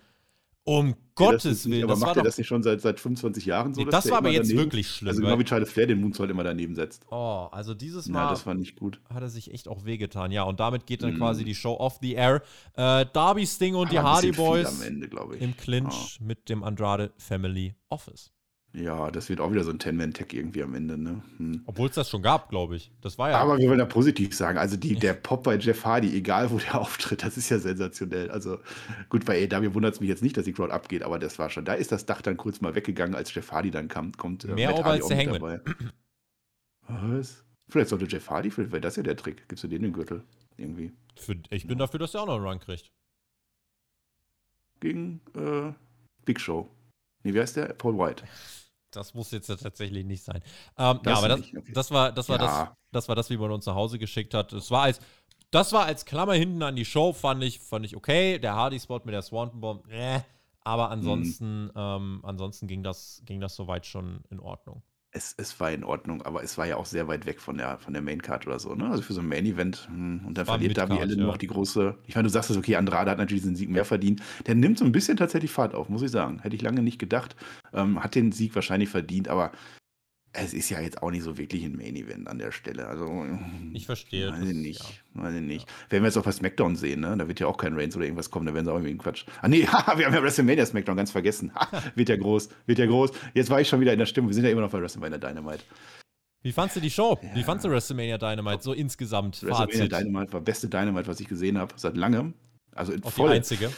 Um nee, Gottes Willen. Aber das macht er das nicht schon seit, seit 25 Jahren so? Nee, das war aber jetzt daneben, wirklich schlimm. Also genau wie Charles Flair den Moonsault immer daneben setzt. Oh, also dieses Mal. Ja, das war nicht gut. Hat er sich echt auch wehgetan. Ja, und damit geht dann mm. quasi die Show off the air. Äh, Darby Sting und aber die Hardy Boys Ende, im Clinch oh. mit dem Andrade Family Office. Ja, das wird auch wieder so ein Ten-Man-Tag irgendwie am Ende, ne? Hm. Obwohl es das schon gab, glaube ich. Das war ja. Aber wir wollen da positiv sagen. Also die, der Pop bei Jeff Hardy, egal wo der auftritt, das ist ja sensationell. Also gut, bei AW wundert es mich jetzt nicht, dass die Crowd abgeht, aber das war schon. Da ist das Dach dann kurz mal weggegangen, als Jeff Hardy dann kam, kommt. Äh, Mehr auch als der Hangman. Was? Vielleicht sollte Jeff Hardy, vielleicht wäre das ja der Trick. Gibst du den den Gürtel? Irgendwie. Für, ich bin ja. dafür, dass der auch noch einen Run kriegt. Gegen äh, Big Show. Nee, wie heißt der? Paul White. Das muss jetzt tatsächlich nicht sein. Ähm, ja, aber das, okay. das, war, das, war ja. das, das war das, wie man uns nach Hause geschickt hat. Es war als, das war als Klammer hinten an die Show, fand ich, fand ich okay. Der Hardy-Spot mit der Swanton Bomb, äh, aber ansonsten, mhm. ähm, ansonsten ging das, ging das soweit schon in Ordnung es, es war in Ordnung, aber es war ja auch sehr weit weg von der, von der Maincard oder so. Ne? Also für so ein Main-Event. Hm, und dann verliert Darby Allen ja. noch die große. Ich meine, du sagst es, okay, Andrade hat natürlich diesen Sieg mehr verdient. Der nimmt so ein bisschen tatsächlich Fahrt auf, muss ich sagen. Hätte ich lange nicht gedacht. Ähm, hat den Sieg wahrscheinlich verdient, aber es ist ja jetzt auch nicht so wirklich ein Main Event an der Stelle. Also, ich verstehe. Weiß ich nicht. Ja. Weiß ich nicht. Ja. Werden wir jetzt auch bei SmackDown sehen, ne? Da wird ja auch kein Reigns oder irgendwas kommen, da werden sie auch irgendwie Quatsch. Ah, nee, wir haben ja WrestleMania SmackDown ganz vergessen. wird ja groß, wird ja groß. Jetzt war ich schon wieder in der Stimmung. Wir sind ja immer noch bei WrestleMania Dynamite. Wie fandst du die Show? Ja. Wie fandst du WrestleMania Dynamite so insgesamt? WrestleMania Fazit. Dynamite war beste Dynamite, was ich gesehen habe, seit langem. Also Auch voll. Die einzige.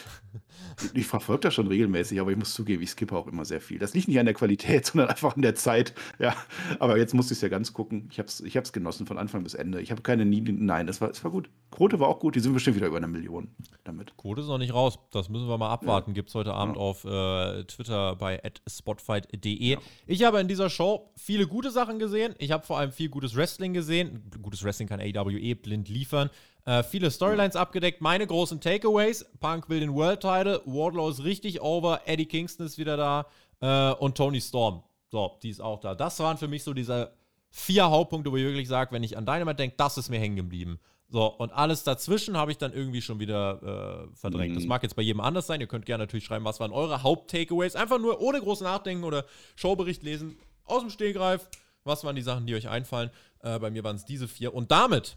Ich verfolge das schon regelmäßig, aber ich muss zugeben, ich skippe auch immer sehr viel. Das liegt nicht an der Qualität, sondern einfach an der Zeit. Ja, aber jetzt musste ich es ja ganz gucken. Ich habe es ich genossen von Anfang bis Ende. Ich habe keine Nieden. Nein, es war, es war gut. Quote war auch gut. Die sind bestimmt wieder über eine Million damit. Quote ist noch nicht raus. Das müssen wir mal abwarten. Ja. Gibt es heute Abend ja. auf äh, Twitter bei spotfight.de. Ja. Ich habe in dieser Show viele gute Sachen gesehen. Ich habe vor allem viel gutes Wrestling gesehen. Gutes Wrestling kann AWE blind liefern. Äh, viele Storylines abgedeckt. Meine großen Takeaways: Punk will den World Title, Wardlow ist richtig over, Eddie Kingston ist wieder da äh, und Tony Storm. So, die ist auch da. Das waren für mich so diese vier Hauptpunkte, wo ich wirklich sage, wenn ich an Dynamite denke, das ist mir hängen geblieben. So, und alles dazwischen habe ich dann irgendwie schon wieder äh, verdrängt. Mhm. Das mag jetzt bei jedem anders sein. Ihr könnt gerne natürlich schreiben, was waren eure Haupt-Takeaways. Einfach nur ohne groß nachdenken oder Showbericht lesen, aus dem Stehgreif. Was waren die Sachen, die euch einfallen? Äh, bei mir waren es diese vier. Und damit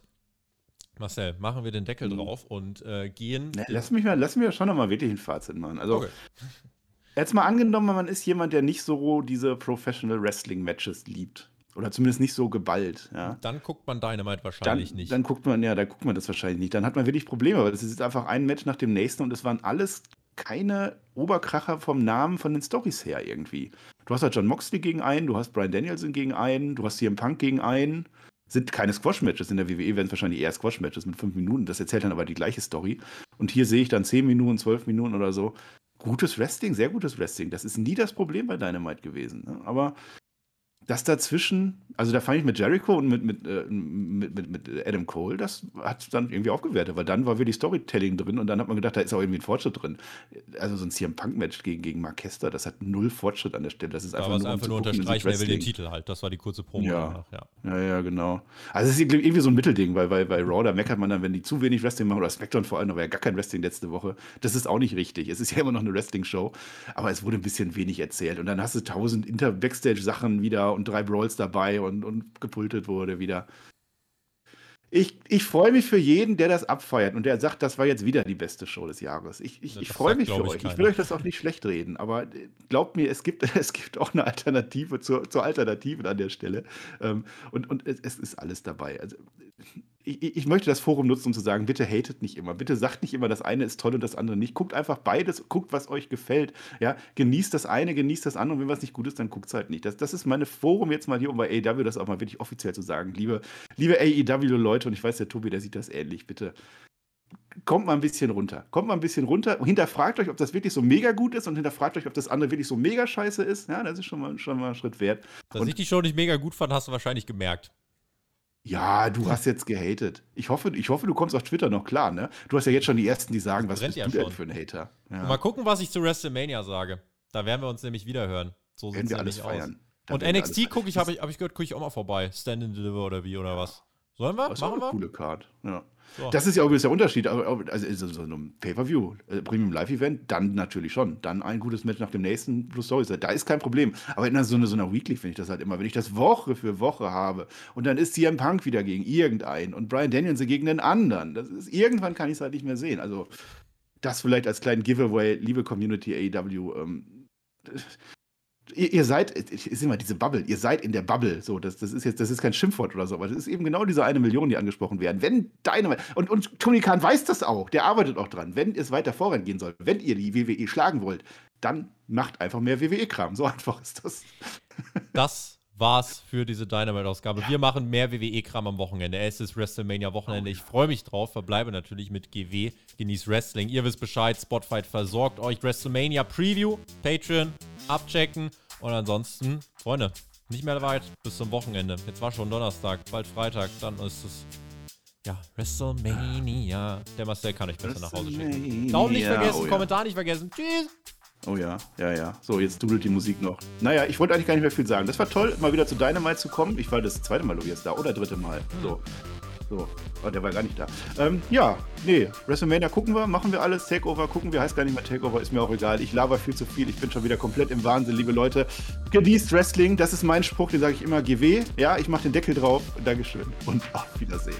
Marcel, machen wir den Deckel mhm. drauf und äh, gehen. Na, lass mich mal, lass mich schon nochmal wirklich ein Fazit machen. Also, okay. jetzt mal angenommen, man ist jemand, der nicht so diese Professional Wrestling Matches liebt. Oder zumindest nicht so geballt. Ja. Dann guckt man Dynamite wahrscheinlich dann, nicht. Dann guckt man, ja, da guckt man das wahrscheinlich nicht. Dann hat man wirklich Probleme, weil das ist einfach ein Match nach dem nächsten und es waren alles keine Oberkracher vom Namen von den Stories her irgendwie. Du hast halt John Moxley gegen einen, du hast Brian Danielson gegen einen, du hast CM Punk gegen einen sind keine Squash-Matches. In der WWE werden es wahrscheinlich eher Squash-Matches mit fünf Minuten. Das erzählt dann aber die gleiche Story. Und hier sehe ich dann zehn Minuten, zwölf Minuten oder so. Gutes Wrestling, sehr gutes Wrestling. Das ist nie das Problem bei Dynamite gewesen. Ne? Aber das dazwischen, also da fand ich mit Jericho und mit, mit, äh, mit, mit, mit Adam Cole, das hat dann irgendwie aufgewertet, weil dann war wirklich Storytelling drin und dann hat man gedacht, da ist auch irgendwie ein Fortschritt drin. Also so ein CM Punk-Match gegen, gegen Mark Kester, das hat null Fortschritt an der Stelle. Das ist einfach, nur, einfach um nur unterstreichen, er will den Titel halt. Das war die kurze Promo ja. danach, ja. Ja, ja, genau. Also es ist irgendwie so ein Mittelding, weil bei, bei Raw, da meckert man dann, wenn die zu wenig Wrestling machen, oder SmackDown vor allem, da war ja gar kein Wrestling letzte Woche. Das ist auch nicht richtig. Es ist ja immer noch eine Wrestling-Show, aber es wurde ein bisschen wenig erzählt. Und dann hast du tausend Inter-Backstage-Sachen wieder und drei Brawls dabei und, und gepultet wurde wieder. Ich, ich freue mich für jeden, der das abfeiert und der sagt, das war jetzt wieder die beste Show des Jahres. Ich, ich, ich freue mich für euch. Keiner. Ich will euch das auch nicht schlecht reden, aber glaubt mir, es gibt, es gibt auch eine Alternative zur, zur Alternativen an der Stelle. Ähm, und und es, es ist alles dabei. Also, ich, ich möchte das Forum nutzen, um zu sagen, bitte hatet nicht immer. Bitte sagt nicht immer, das eine ist toll und das andere nicht. Guckt einfach beides, guckt, was euch gefällt. Ja, genießt das eine, genießt das andere. Und wenn was nicht gut ist, dann guckt es halt nicht. Das, das ist meine Forum jetzt mal hier, um bei AEW das auch mal wirklich offiziell zu sagen. Liebe, liebe AEW-Leute, und ich weiß, der Tobi, der sieht das ähnlich. Bitte kommt mal ein bisschen runter. Kommt mal ein bisschen runter. Hinterfragt euch, ob das wirklich so mega gut ist und hinterfragt euch, ob das andere wirklich so mega scheiße ist. Ja, das ist schon mal, schon mal ein Schritt wert. Dass und ich die Show nicht mega gut fand, hast du wahrscheinlich gemerkt. Ja, du hast jetzt gehatet. Ich hoffe, ich hoffe, du kommst auf Twitter noch klar, ne? Du hast ja jetzt schon die Ersten, die sagen, was bist ja du denn für ein Hater? Ja. Mal gucken, was ich zu WrestleMania sage. Da werden wir uns nämlich wieder hören. So werden wir alles feiern. Aus. Und NXT gucke ich, habe ich, hab ich gehört, gucke ich auch mal vorbei. Stand and Deliver oder wie oder was? Sollen wir? Das ist Machen wir? Coole Card. Ja. So. Das ist ja auch der Unterschied. Also so ein Pay-Per-View, äh, Premium Live-Event, dann natürlich schon. Dann ein gutes Match nach dem nächsten plus Stories. Da ist kein Problem. Aber in so einer, so einer Weekly finde ich das halt immer. Wenn ich das Woche für Woche habe und dann ist CM Punk wieder gegen irgendeinen und Brian Danielson gegen den anderen. Das ist, irgendwann kann ich es halt nicht mehr sehen. Also das vielleicht als kleinen Giveaway, liebe Community AEW. Ähm, ihr, ihr seid, ist immer diese Bubble, ihr seid in der Bubble. So, das, das ist jetzt, das ist kein Schimpfwort oder so, aber das ist eben genau diese eine Million, die angesprochen werden. Wenn deine, und, und Tony Khan weiß das auch, der arbeitet auch dran, wenn es weiter vorangehen soll, wenn ihr die WWE schlagen wollt, dann macht einfach mehr WWE-Kram. So einfach ist das. Das war's für diese Dynamite-Ausgabe. Wir machen mehr WWE-Kram am Wochenende. Es ist WrestleMania-Wochenende. Ich freue mich drauf. Verbleibe natürlich mit GW. Genießt Wrestling. Ihr wisst Bescheid. Spotfight versorgt euch. WrestleMania Preview. Patreon. Abchecken. Und ansonsten, Freunde, nicht mehr weit bis zum Wochenende. Jetzt war schon Donnerstag, bald Freitag. Dann ist es ja, WrestleMania. Der Marcel kann euch besser nach Hause schicken. Daumen nicht vergessen, oh, ja. Kommentar nicht vergessen. Tschüss. Oh ja, ja, ja. So, jetzt dudelt die Musik noch. Naja, ich wollte eigentlich gar nicht mehr viel sagen. Das war toll, mal wieder zu Dynamite zu kommen. Ich war das zweite Mal jetzt da oder dritte Mal. So. So. Oh, der war gar nicht da. Ähm, ja, nee, WrestleMania gucken wir, machen wir alles. Takeover gucken wir, heißt gar nicht mehr Takeover, ist mir auch egal. Ich laber viel zu viel, ich bin schon wieder komplett im Wahnsinn, liebe Leute. Genießt Wrestling, das ist mein Spruch, den sage ich immer GW. Ja, ich mache den Deckel drauf. Dankeschön und auf Wiedersehen.